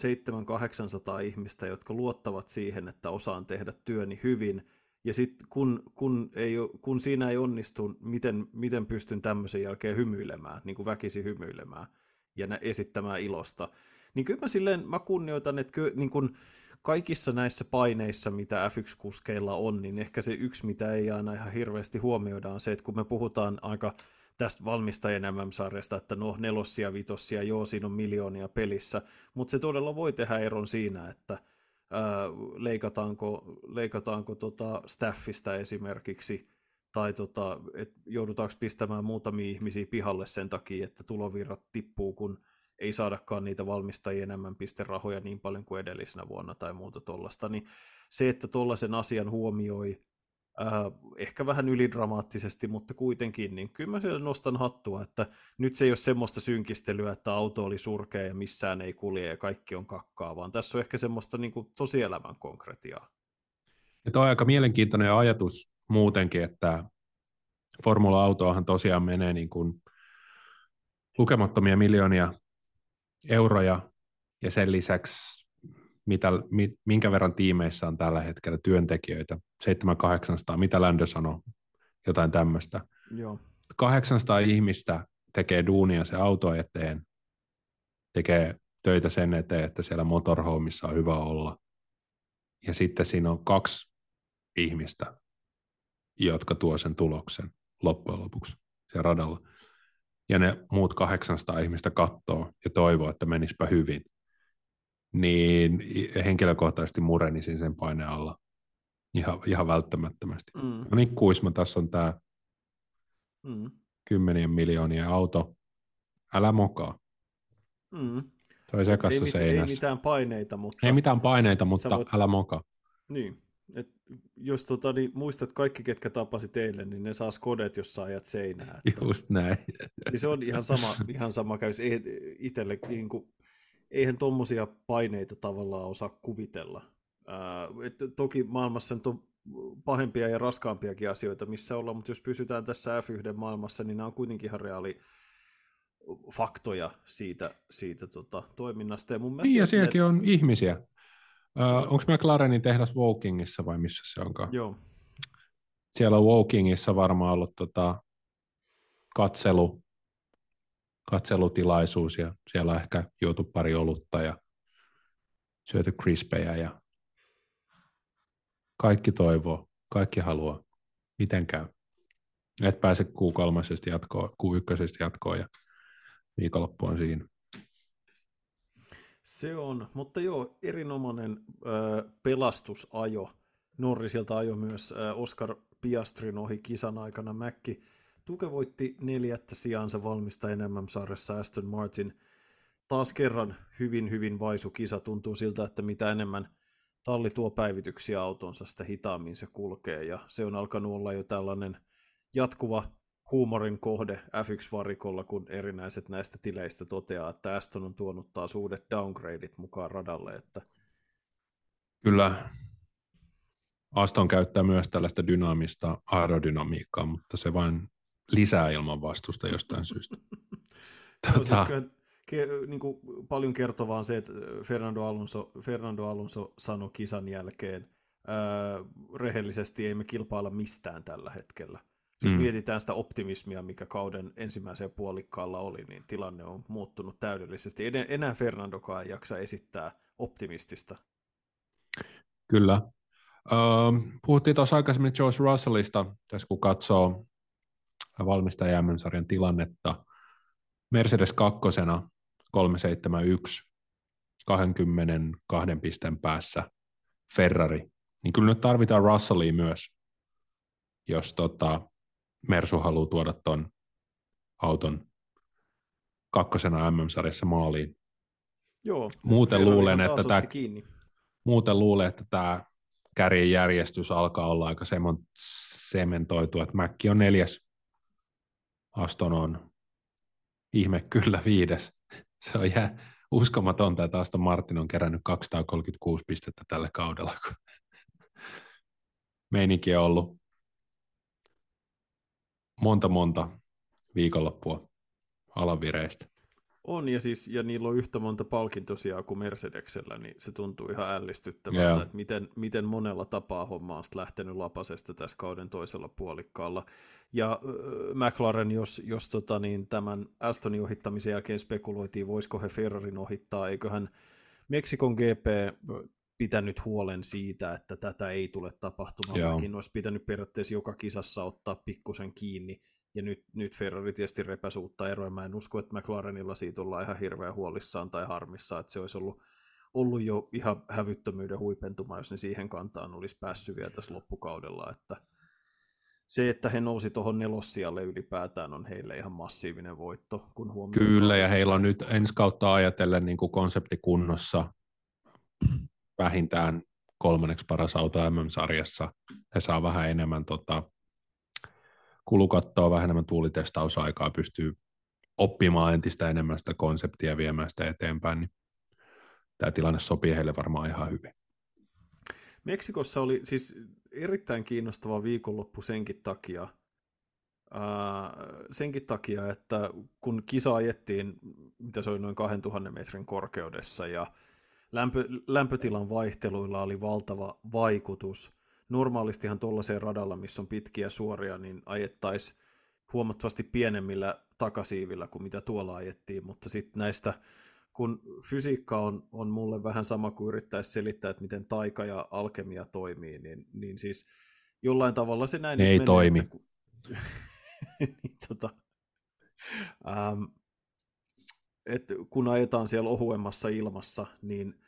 Speaker 2: 700-800 ihmistä, jotka luottavat siihen, että osaan tehdä työni hyvin, ja sitten kun, kun, ei, kun siinä ei onnistu, miten, miten pystyn tämmöisen jälkeen hymyilemään, niin kuin väkisi hymyilemään ja esittämään ilosta. Niin kyllä mä silleen, mä kunnioitan, että kyllä, niin kuin, kaikissa näissä paineissa, mitä F1-kuskeilla on, niin ehkä se yksi, mitä ei aina ihan hirveästi huomioida, on se, että kun me puhutaan aika tästä valmistajien MM-sarjasta, että no nelossia, vitossia, joo, siinä on miljoonia pelissä, mutta se todella voi tehdä eron siinä, että ää, leikataanko, leikataanko tota staffista esimerkiksi, tai tota, et joudutaanko pistämään muutamia ihmisiä pihalle sen takia, että tulovirrat tippuu, kun ei saadakaan niitä valmistajien enemmän pisterahoja niin paljon kuin edellisenä vuonna tai muuta tuollaista, niin se, että tuollaisen asian huomioi äh, ehkä vähän ylidramaattisesti, mutta kuitenkin, niin kyllä mä nostan hattua, että nyt se ei ole semmoista synkistelyä, että auto oli surkea ja missään ei kulje ja kaikki on kakkaa, vaan tässä on ehkä semmoista niin kuin tosielämän konkretiaa.
Speaker 3: Ja toi on aika mielenkiintoinen ajatus muutenkin, että formula-autoahan tosiaan menee niin kuin lukemattomia miljoonia euroja ja sen lisäksi mitä, minkä verran tiimeissä on tällä hetkellä työntekijöitä, 700-800, mitä Ländö sanoi, jotain tämmöistä.
Speaker 2: Joo.
Speaker 3: 800 ihmistä tekee duunia se auto eteen, tekee töitä sen eteen, että siellä motorhommissa on hyvä olla. Ja sitten siinä on kaksi ihmistä, jotka tuo sen tuloksen loppujen lopuksi siellä radalla ja ne muut 800 ihmistä katsoo ja toivoo, että menispä hyvin, niin henkilökohtaisesti murenisin sen paineen alla ihan, ihan välttämättömästi. Mm. No niin, Kuisma, tässä on tämä mm. kymmenien miljoonien auto. Älä mokaa.
Speaker 2: Mm.
Speaker 3: Toi sekassa
Speaker 2: ei,
Speaker 3: seinässä.
Speaker 2: Ei mitään paineita, mutta...
Speaker 3: Ei mitään paineita, mutta voit... älä mokaa.
Speaker 2: Niin. Et jos tota, niin muistat kaikki, ketkä tapasit eilen, niin ne saa skodet, jos sä ajat seinään.
Speaker 3: Että... Just näin.
Speaker 2: Niin se on ihan sama, ihan sama käys. Ei, itselle, niin kuin, eihän tuommoisia paineita tavallaan osaa kuvitella. Ää, et toki maailmassa on pahempia ja raskaampiakin asioita, missä ollaan, mutta jos pysytään tässä F1-maailmassa, niin nämä on kuitenkin ihan reaali faktoja siitä, siitä tota, toiminnasta. Ja mun
Speaker 3: niin, ja sielläkin että... on ihmisiä. Uh, Onko McLarenin tehdas Wokingissa vai missä se onkaan?
Speaker 2: Joo.
Speaker 3: Siellä on Wokingissa varmaan ollut tota, katselu, katselutilaisuus ja siellä on ehkä juotu pari olutta ja syöty crispejä ja kaikki toivoo, kaikki haluaa. Miten käy? Et pääse Q3 jatkoon, Q1 jatkoon ja viikonloppu on siinä.
Speaker 2: Se on, mutta joo, erinomainen äh, pelastusajo. Norrisilta ajo myös äh, Oscar Piastrin ohi kisan aikana. Mäkki Tuke voitti neljättä sijansa valmista enemmän sarjassa Aston Martin. Taas kerran hyvin, hyvin vaisu kisa. Tuntuu siltä, että mitä enemmän talli tuo päivityksiä autonsa, sitä hitaammin se kulkee. Ja se on alkanut olla jo tällainen jatkuva huumorin kohde F1-varikolla, kun erinäiset näistä tileistä toteaa, että Aston on tuonut taas uudet downgradeit mukaan radalle. Että...
Speaker 3: Kyllä. Aston käyttää myös tällaista dynaamista aerodynamiikkaa, mutta se vain lisää ilman vastusta jostain syystä. [laughs]
Speaker 2: tuota... siis kyllä, ke, niin kuin paljon kertovaa on se, että Fernando Alonso, Fernando Alonso sanoi kisan jälkeen, ää, rehellisesti ei me kilpailla mistään tällä hetkellä. Siis mm. mietitään sitä optimismia, mikä kauden ensimmäiseen puolikkaalla oli, niin tilanne on muuttunut täydellisesti. Enää Fernandokaan ei jaksa esittää optimistista.
Speaker 3: Kyllä. Uh, puhuttiin tuossa aikaisemmin George Russellista, tässä kun katsoo valmistaja sarjan tilannetta. Mercedes kakkosena 371, 22 pisteen päässä Ferrari. Niin kyllä nyt tarvitaan Russellia myös, jos tota, Mersu haluaa tuoda tuon auton kakkosena MM-sarjassa maaliin.
Speaker 2: Joo,
Speaker 3: muuten luulen, että tämä, muuten luulen, että tämä kärjen järjestys alkaa olla aika sementoitu, että Mäkki on neljäs, Aston on ihme kyllä viides. [laughs] Se on jää uskomatonta, että Aston Martin on kerännyt 236 pistettä tällä kaudella, kun [laughs] meininki on ollut monta monta viikonloppua alavireistä.
Speaker 2: On, ja, siis, ja niillä on yhtä monta palkintosiaa kuin Mercedeksellä, niin se tuntuu ihan ällistyttävältä, yeah. että miten, miten monella tapaa homma on lähtenyt lapasesta tässä kauden toisella puolikkaalla. Ja äh, McLaren, jos, jos tota, niin tämän Astonin ohittamisen jälkeen spekuloitiin, voisiko he Ferrarin ohittaa, eiköhän Meksikon GP pitänyt huolen siitä, että tätä ei tule tapahtumaan. Joo. olisi pitänyt periaatteessa joka kisassa ottaa pikkusen kiinni, ja nyt, nyt Ferrari tietysti repäsi uutta eroa. Mä en usko, että McLarenilla siitä ollaan ihan hirveän huolissaan tai harmissaan, että se olisi ollut, ollut jo ihan hävyttömyyden huipentuma, jos ne siihen kantaan olisi päässyt vielä tässä loppukaudella. Että se, että he nousi tuohon nelossialle ylipäätään on heille ihan massiivinen voitto. Kun
Speaker 3: Kyllä, ja heillä on nyt ensi kautta ajatellen niin kuin konsepti kunnossa vähintään kolmanneksi paras auto MM-sarjassa. He saa vähän enemmän tota, kulukattoa, vähän enemmän tuulitestausaikaa, pystyy oppimaan entistä enemmän sitä konseptia ja viemään sitä eteenpäin, niin tämä tilanne sopii heille varmaan ihan hyvin.
Speaker 2: Meksikossa oli siis erittäin kiinnostava viikonloppu senkin takia, ää, senkin takia, että kun kisa ajettiin, mitä se oli noin 2000 metrin korkeudessa ja lämpö, lämpötilan vaihteluilla oli valtava vaikutus – normaalistihan tuollaiseen radalla, missä on pitkiä suoria, niin ajettaisiin huomattavasti pienemmillä takasiivillä kuin mitä tuolla ajettiin, mutta sitten näistä, kun fysiikka on, on mulle vähän sama kuin yrittäisi selittää, että miten taika ja alkemia toimii, niin, niin siis jollain tavalla se näin
Speaker 3: ne ei menee, toimi. Että, kun, [laughs]
Speaker 2: niin, tota, ähm, että kun ajetaan siellä ohuemmassa ilmassa, niin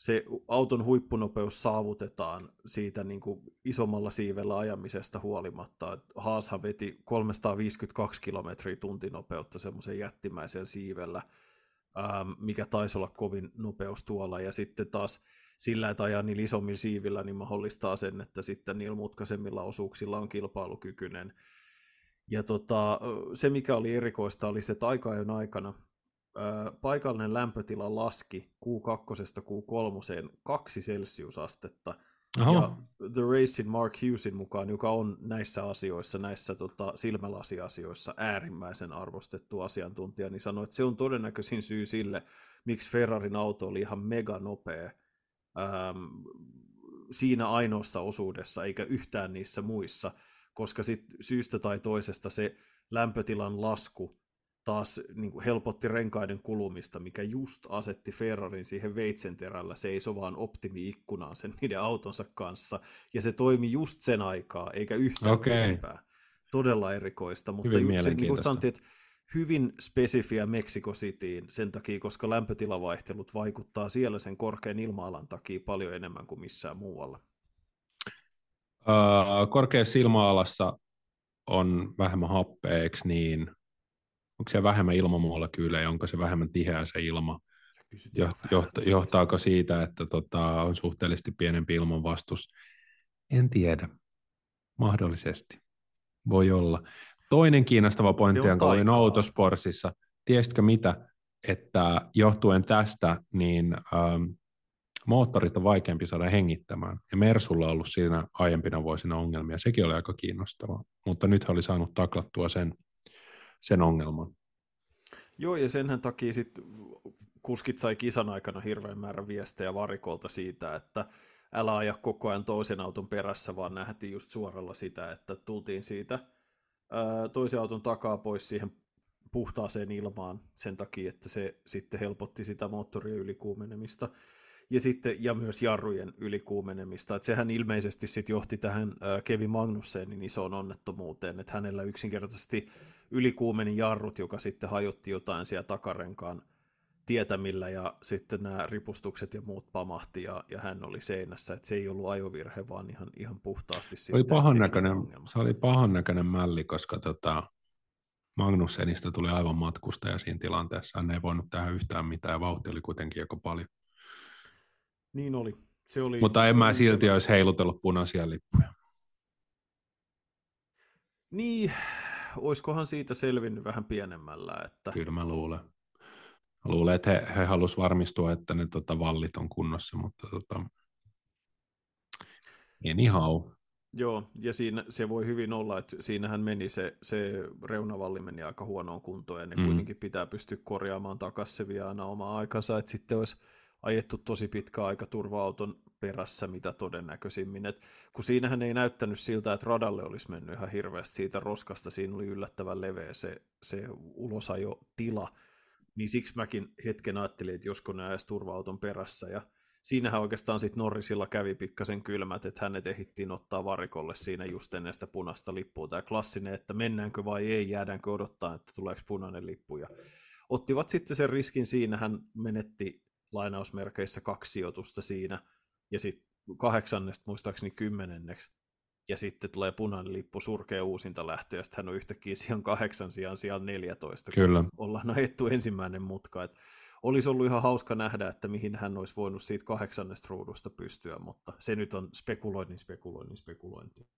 Speaker 2: se auton huippunopeus saavutetaan siitä niin kuin isommalla siivellä ajamisesta huolimatta. Haashan veti 352 kilometriä tuntinopeutta semmoisen jättimäisen siivellä, ähm, mikä taisi olla kovin nopeus tuolla. Ja sitten taas sillä, että ajaa niillä isommilla siivillä, niin mahdollistaa sen, että sitten niillä mutkaisemmilla osuuksilla on kilpailukykyinen. Ja tota, se, mikä oli erikoista, oli se, että aika aikana paikallinen lämpötila laski Q2 Q3 kaksi celsiusastetta. Oho. Ja The Racing Mark Hughesin mukaan, joka on näissä asioissa, näissä tota, silmälasiasioissa äärimmäisen arvostettu asiantuntija, niin sanoi, että se on todennäköisin syy sille, miksi Ferrarin auto oli ihan mega nopea ähm, siinä ainoassa osuudessa, eikä yhtään niissä muissa, koska sit syystä tai toisesta se lämpötilan lasku taas niin kuin helpotti renkaiden kulumista, mikä just asetti Ferrarin siihen veitsenterällä seisovaan optimi-ikkunaan sen niiden autonsa kanssa, ja se toimi just sen aikaa, eikä yhtään okay. enempää. Todella erikoista, mutta hyvin se, niin kuin sanottiin, että hyvin spesifiä Mexico Cityin sen takia, koska lämpötilavaihtelut vaikuttaa siellä sen korkean ilma-alan takia paljon enemmän kuin missään muualla.
Speaker 3: Uh, korkeassa ilma-alassa on vähemmän happea, niin? Onko se vähemmän ilmamolekyylejä, onko se vähemmän tiheä se ilma, Johta, johtaako siitä, että tota, on suhteellisesti pienempi ilmanvastus? En tiedä. Mahdollisesti. Voi olla. Toinen kiinnostava pointti, jonka olin
Speaker 2: taikaa.
Speaker 3: Autosportsissa, tiesitkö mitä, että johtuen tästä, niin ähm, moottorit on vaikeampi saada hengittämään. Ja Mersulla on ollut siinä aiempina vuosina ongelmia. Sekin oli aika kiinnostavaa. Mutta nyt oli saanut taklattua sen, sen ongelman.
Speaker 2: Joo, ja senhän takia sitten kuskit sai kisan aikana hirveän määrän viestejä varikolta siitä, että älä aja koko ajan toisen auton perässä, vaan nähtiin just suoralla sitä, että tultiin siitä ää, toisen auton takaa pois siihen puhtaaseen ilmaan sen takia, että se sitten helpotti sitä moottorien ylikuumenemista ja, sitten, ja myös jarrujen ylikuumenemista. Että sehän ilmeisesti sitten johti tähän ää, Kevin Magnussenin isoon onnettomuuteen, että hänellä yksinkertaisesti ylikuumeni jarrut, joka sitten hajotti jotain siellä takarenkaan tietämillä ja sitten nämä ripustukset ja muut pamahti ja, ja hän oli seinässä, että se ei ollut ajovirhe, vaan ihan, ihan puhtaasti
Speaker 3: Se oli pahan näköinen, se oli pahan näköinen mälli, koska tota, Magnussenista tuli aivan matkustaja siinä tilanteessa. Hän ei voinut tehdä yhtään mitään ja vauhti oli kuitenkin aika paljon.
Speaker 2: Niin oli. Se oli
Speaker 3: Mutta en mä
Speaker 2: oli
Speaker 3: silti olisi heilutellut punaisia lippuja.
Speaker 2: Niin, oiskohan siitä selvinnyt vähän pienemmällä, että
Speaker 3: Kyllä mä luulen. Luulen, että he, he halusivat varmistua, että ne tota, vallit on kunnossa, mutta tota, anyhow.
Speaker 2: Joo, ja siinä se voi hyvin olla, että siinähän meni se, se reunavalli meni aika huonoon kuntoon, ja ne
Speaker 3: Mm.
Speaker 2: mm. kuitenkin pitää pystyä korjaamaan takaisin, se vie aina omaa aikansa, että sitten olisi ajettu tosi pitkä aika turva-auton perässä, mitä todennäköisimmin. Et kun siinähän ei näyttänyt siltä, että radalle olisi mennyt ihan hirveästi siitä roskasta, siinä oli yllättävän leveä se, se ulosajo tila, niin siksi mäkin hetken ajattelin, että josko ne ajaisi turva-auton perässä, ja siinähän oikeastaan sitten Norrisilla kävi pikkasen kylmät, että hänet ehittiin ottaa varikolle siinä just ennen sitä punaista lippua. Tämä klassinen, että mennäänkö vai ei, jäädäänkö odottaa, että tuleeko punainen lippu. Ja ottivat sitten sen riskin siinä, hän menetti lainausmerkeissä kaksi sijoitusta siinä, ja sitten kahdeksannesta muistaakseni kymmenenneksi, ja sitten tulee punainen lippu, surkea uusinta lähtö, ja sitten hän on yhtäkkiä sijaan kahdeksan sijaan sijaan 14, kun
Speaker 3: Kyllä.
Speaker 2: ollaan ajettu ensimmäinen mutka. Et olisi ollut ihan hauska nähdä, että mihin hän olisi voinut siitä kahdeksannesta ruudusta pystyä, mutta se nyt on spekuloinnin, spekuloinnin, spekulointi.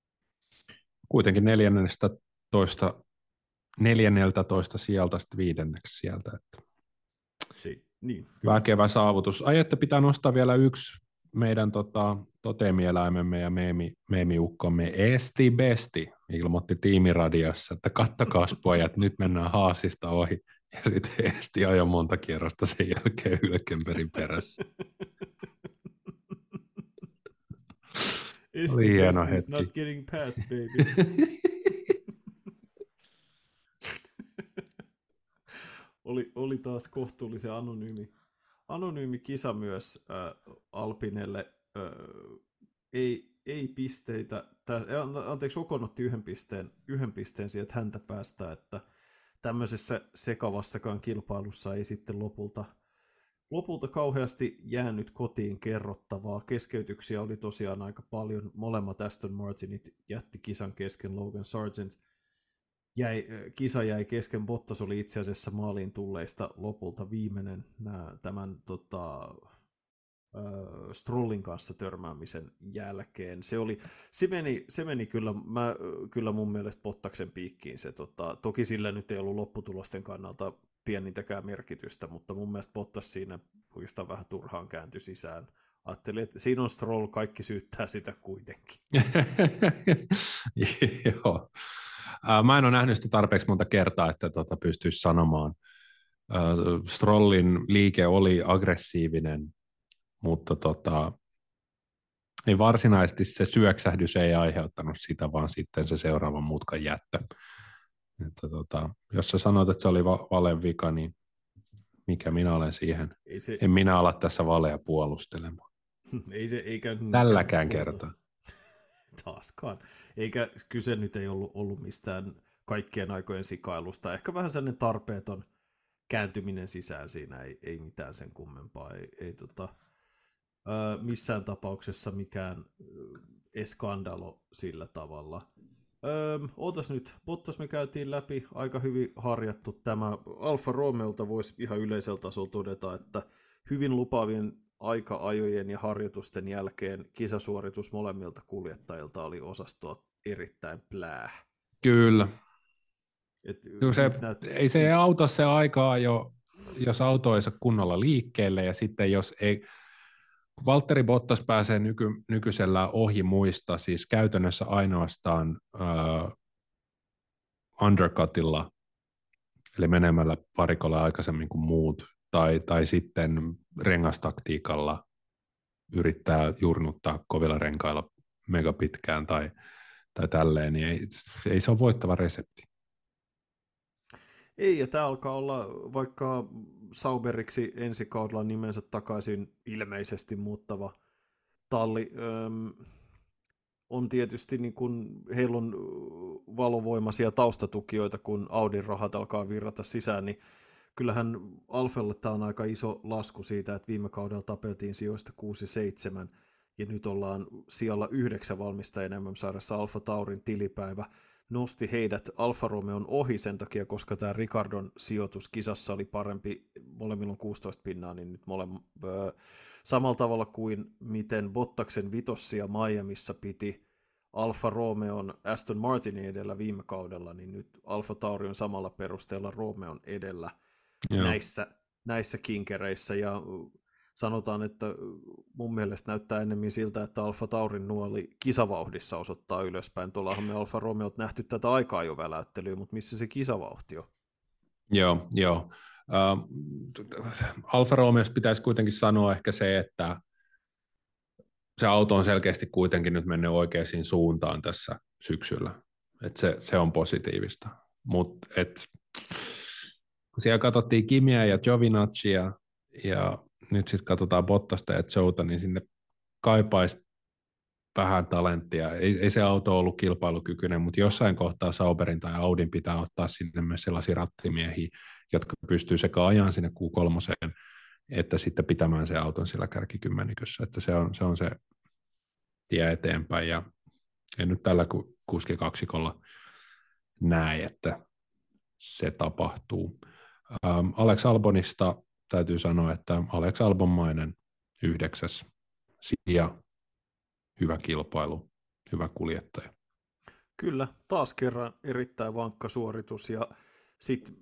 Speaker 3: Kuitenkin neljännestä toista, neljänneltä toista sieltä sitten viidenneksi sieltä. Että
Speaker 2: Si- niin, kyllä.
Speaker 3: väkevä saavutus. Ai, että pitää nostaa vielä yksi meidän tota, toteemieläimemme ja meemi, meemiukkomme Esti Besti ilmoitti tiimiradiossa, että kattokaas pojat, nyt mennään haasista ohi. Ja sitten Esti ajoi monta kierrosta sen jälkeen Hylkenbergin perässä.
Speaker 2: Esti
Speaker 3: Oli hieno
Speaker 2: is
Speaker 3: hetki.
Speaker 2: not getting past, baby. [laughs] oli, oli taas kohtuullisen anonyymi, anonyymi kisa myös äh, Alpinelle. Äh, ei, ei pisteitä. Tää, anteeksi, Okon otti yhden pisteen, yhden pisteen sieltä häntä päästä, että tämmöisessä sekavassakaan kilpailussa ei sitten lopulta, lopulta kauheasti jäänyt kotiin kerrottavaa. Keskeytyksiä oli tosiaan aika paljon. Molemmat Aston Martinit jätti kisan kesken. Logan Sargent jäi, kisa jäi kesken. Bottas oli itse asiassa maaliin tulleista lopulta viimeinen tämän tota, Strollin kanssa törmäämisen jälkeen. Se, oli, se, meni, se meni kyllä, mä, kyllä mun mielestä Bottaksen piikkiin. Se, tota, toki sillä nyt ei ollut lopputulosten kannalta pienintäkään merkitystä, mutta mun mielestä Bottas siinä oikeastaan vähän turhaan kääntyi sisään. Ajattelin, että siinä on Stroll, kaikki syyttää sitä kuitenkin. [laughs]
Speaker 3: Joo. Ää, Mä en ole nähnyt sitä tarpeeksi monta kertaa, että tota pystyisi sanomaan. Ää, Strollin liike oli aggressiivinen, mutta tota, ei varsinaisesti se syöksähdys ei aiheuttanut sitä, vaan sitten se seuraavan mutkan jättö. Että tota, jos sä sanot, että se oli va- valen vika, niin mikä minä olen siihen?
Speaker 2: Ei se,
Speaker 3: En minä ala tässä valeja puolustelemaan. [laughs]
Speaker 2: ei se, eikä
Speaker 3: Tälläkään kertaa.
Speaker 2: Taaskaan. Eikä kyse nyt ei ollut, ollut mistään kaikkien aikojen sikailusta. Ehkä vähän sellainen tarpeeton kääntyminen sisään siinä, ei, ei mitään sen kummempaa. Ei, ei tota, ö, missään tapauksessa mikään eskandalo sillä tavalla. Öö, ootas nyt, Bottas me käytiin läpi, aika hyvin harjattu tämä. Alfa Romeolta voisi ihan yleisellä tasolla todeta, että hyvin lupaavien aika-ajojen ja harjoitusten jälkeen kisasuoritus molemmilta kuljettajilta oli osastoa erittäin plää.
Speaker 3: Kyllä.
Speaker 2: Et
Speaker 3: se,
Speaker 2: näyt...
Speaker 3: Ei se auta se aikaa jo, jos auto ei saa kunnolla liikkeelle ja sitten jos ei, Valtteri Bottas pääsee nyky, nykyisellä ohi muista, siis käytännössä ainoastaan uh, undercutilla, eli menemällä varikolla aikaisemmin kuin muut, tai, tai sitten rengastaktiikalla yrittää jurnuttaa kovilla renkailla mega pitkään tai, tai tälleen, niin ei, ei se ole voittava resepti.
Speaker 2: Ei, ja tämä alkaa olla vaikka Sauberiksi ensi kaudella nimensä takaisin ilmeisesti muuttava talli. Öm, on tietysti niin kun, heillä on valovoimaisia taustatukijoita, kun Audin rahat alkaa virrata sisään, niin kyllähän Alfelle tämä on aika iso lasku siitä, että viime kaudella tapeltiin sijoista 6 ja 7, ja nyt ollaan siellä yhdeksän valmistajien MM-sarjassa Alfa Taurin tilipäivä nosti heidät. Alfa Romeon ohi sen takia, koska tämä Ricardon sijoitus kisassa oli parempi, molemmilla on 16 pinnaa, niin nyt molem, öö, samalla tavalla kuin miten Bottaksen vitossia Miamiissa piti Alfa Romeon Aston Martinin edellä viime kaudella, niin nyt Alfa Tauri on samalla perusteella Romeon edellä Joo. näissä, näissä kinkereissä, ja sanotaan, että mun mielestä näyttää enemmän siltä, että Alfa Taurin nuoli kisavauhdissa osoittaa ylöspäin. Tuollahan me Alfa Romeot nähty tätä aikaa jo väläyttelyä, mutta missä se kisavauhti on?
Speaker 3: Joo, joo. Uh, Alfa Romeosta pitäisi kuitenkin sanoa ehkä se, että se auto on selkeästi kuitenkin nyt mennyt oikeaan suuntaan tässä syksyllä. Et se, se on positiivista. Mutta siellä katsottiin Kimiä ja Giovinaccia ja nyt sitten katsotaan Bottasta ja Jouta, niin sinne kaipaisi vähän talenttia. Ei, ei se auto ollut kilpailukykyinen, mutta jossain kohtaa Sauberin tai Audin pitää ottaa sinne myös sellaisia rattimiehiä, jotka pystyy sekä ajan sinne Q3, että sitten pitämään se auton sillä kärkikymmenikössä. Että se on se, on se tie eteenpäin ja en nyt tällä kuski kaksikolla näe, että se tapahtuu. Ähm, Alex Albonista täytyy sanoa, että Alex Albonmainen yhdeksäs sija, hyvä kilpailu, hyvä kuljettaja.
Speaker 2: Kyllä, taas kerran erittäin vankka suoritus ja sitten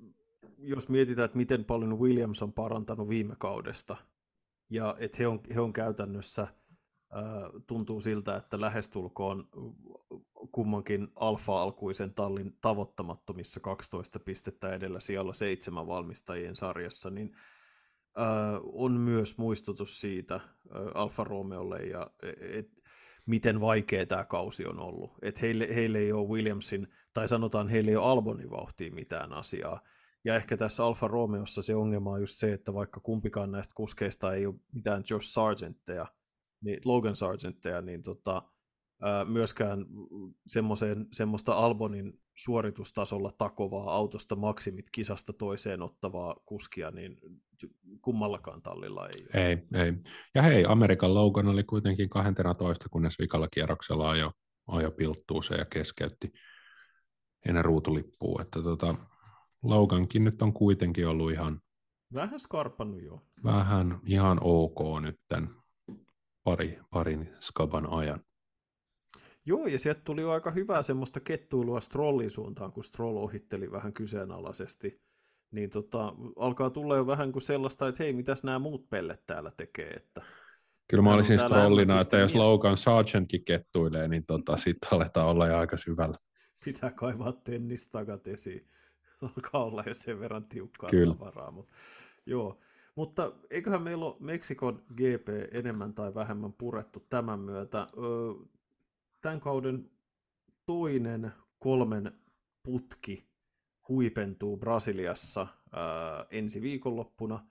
Speaker 2: jos mietitään, että miten paljon Williams on parantanut viime kaudesta ja että he on, he on käytännössä – tuntuu siltä, että lähestulkoon kummankin alfa-alkuisen tallin tavoittamattomissa 12 pistettä edellä siellä seitsemän valmistajien sarjassa, niin on myös muistutus siitä Alfa Romeolle ja et, miten vaikea tämä kausi on ollut. Et heille, heille ei ole Williamsin, tai sanotaan heille ei ole Albonin vauhtiin mitään asiaa. Ja ehkä tässä Alfa Romeossa se ongelma on just se, että vaikka kumpikaan näistä kuskeista ei ole mitään Josh Sargentteja, niin Logan Sargentteja, niin tota, ää, myöskään semmoista Albonin suoritustasolla takovaa autosta maksimit kisasta toiseen ottavaa kuskia, niin kummallakaan tallilla ei
Speaker 3: ole. Ei, ei. Ja hei, Amerikan Logan oli kuitenkin 12, kunnes vikalla kierroksella ajo, ajo pilttuu se ja keskeytti ennen ruutulippua. Että tota, Logankin nyt on kuitenkin ollut ihan...
Speaker 2: Vähän skarpannut jo.
Speaker 3: Vähän ihan ok nytten pari, parin skaban ajan.
Speaker 2: Joo, ja sieltä tuli jo aika hyvää semmoista kettuilua Strollin suuntaan, kun Stroll ohitteli vähän kyseenalaisesti. Niin tota, alkaa tulla jo vähän kuin sellaista, että hei, mitäs nämä muut pellet täällä tekee, että
Speaker 3: Kyllä mä olisin Strollina, että jos Logan Sargentkin kettuilee, niin tota, [laughs] sitten aletaan olla jo aika syvällä.
Speaker 2: Pitää kaivaa tennis takat esiin. [laughs] Alkaa olla jo sen verran tiukkaa
Speaker 3: Kyllä.
Speaker 2: tavaraa. Mutta, joo. Mutta eiköhän meillä ole Meksikon GP enemmän tai vähemmän purettu tämän myötä. Tämän kauden toinen kolmen putki huipentuu Brasiliassa ensi viikonloppuna.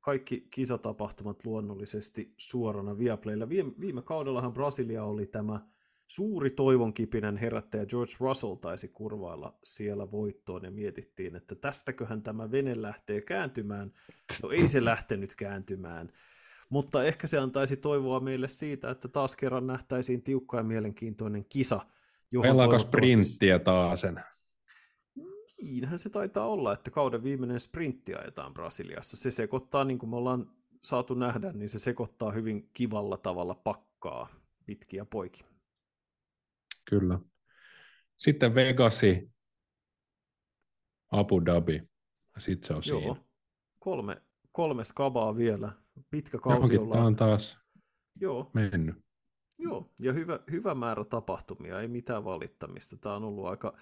Speaker 2: Kaikki kisatapahtumat luonnollisesti suorana Viaplaylla. Viime, viime kaudellahan Brasilia oli tämä suuri toivonkipinen herättäjä George Russell taisi kurvailla siellä voittoon ja mietittiin, että tästäköhän tämä vene lähtee kääntymään. No ei se lähtenyt kääntymään, mutta ehkä se antaisi toivoa meille siitä, että taas kerran nähtäisiin tiukka ja mielenkiintoinen kisa.
Speaker 3: Pelaako sprinttiä taasen?
Speaker 2: Niinhän se taitaa olla, että kauden viimeinen sprintti ajetaan Brasiliassa. Se sekoittaa, niin kuin me ollaan saatu nähdä, niin se sekoittaa hyvin kivalla tavalla pakkaa pitkiä poikia.
Speaker 3: Kyllä. Sitten Vegasi, Abu Dhabi. Sitten se on
Speaker 2: Joo,
Speaker 3: siinä.
Speaker 2: kolme, kolme skabaa vielä. Pitkä kausi
Speaker 3: Johonkin
Speaker 2: ollaan.
Speaker 3: tämä on taas
Speaker 2: Joo,
Speaker 3: mennyt.
Speaker 2: Joo, ja hyvä, hyvä määrä tapahtumia, ei mitään valittamista. Tämä on ollut aika,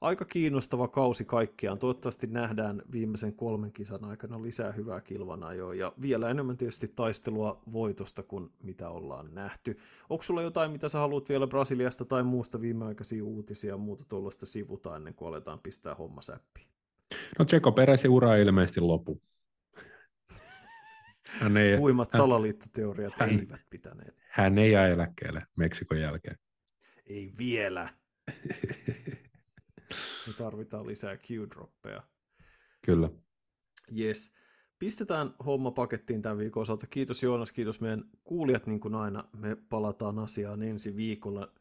Speaker 2: aika kiinnostava kausi kaikkiaan. Toivottavasti nähdään viimeisen kolmen kisan aikana lisää hyvää kilvanajoa ja vielä enemmän tietysti taistelua voitosta kuin mitä ollaan nähty. Onko sulla jotain, mitä sä haluat vielä Brasiliasta tai muusta viimeaikaisia uutisia ja muuta tuollaista sivuta ennen kuin aletaan pistää homma säppiin?
Speaker 3: No Tseko Peresin ura ei ilmeisesti lopu. Hän ei,
Speaker 2: Huimat
Speaker 3: hän,
Speaker 2: salaliittoteoriat
Speaker 3: hän-
Speaker 2: eivät pitäneet.
Speaker 3: hän ei jää eläkkeelle Meksikon jälkeen.
Speaker 2: Ei vielä. [laughs] Me tarvitaan lisää Q-droppeja.
Speaker 3: Kyllä.
Speaker 2: Yes. Pistetään homma pakettiin tämän viikon osalta. Kiitos Joonas, kiitos meidän kuulijat, niin kuin aina. Me palataan asiaan ensi viikolla.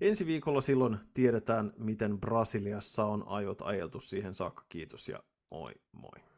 Speaker 2: Ensi viikolla silloin tiedetään, miten Brasiliassa on ajot ajeltu siihen saakka. Kiitos ja moi moi.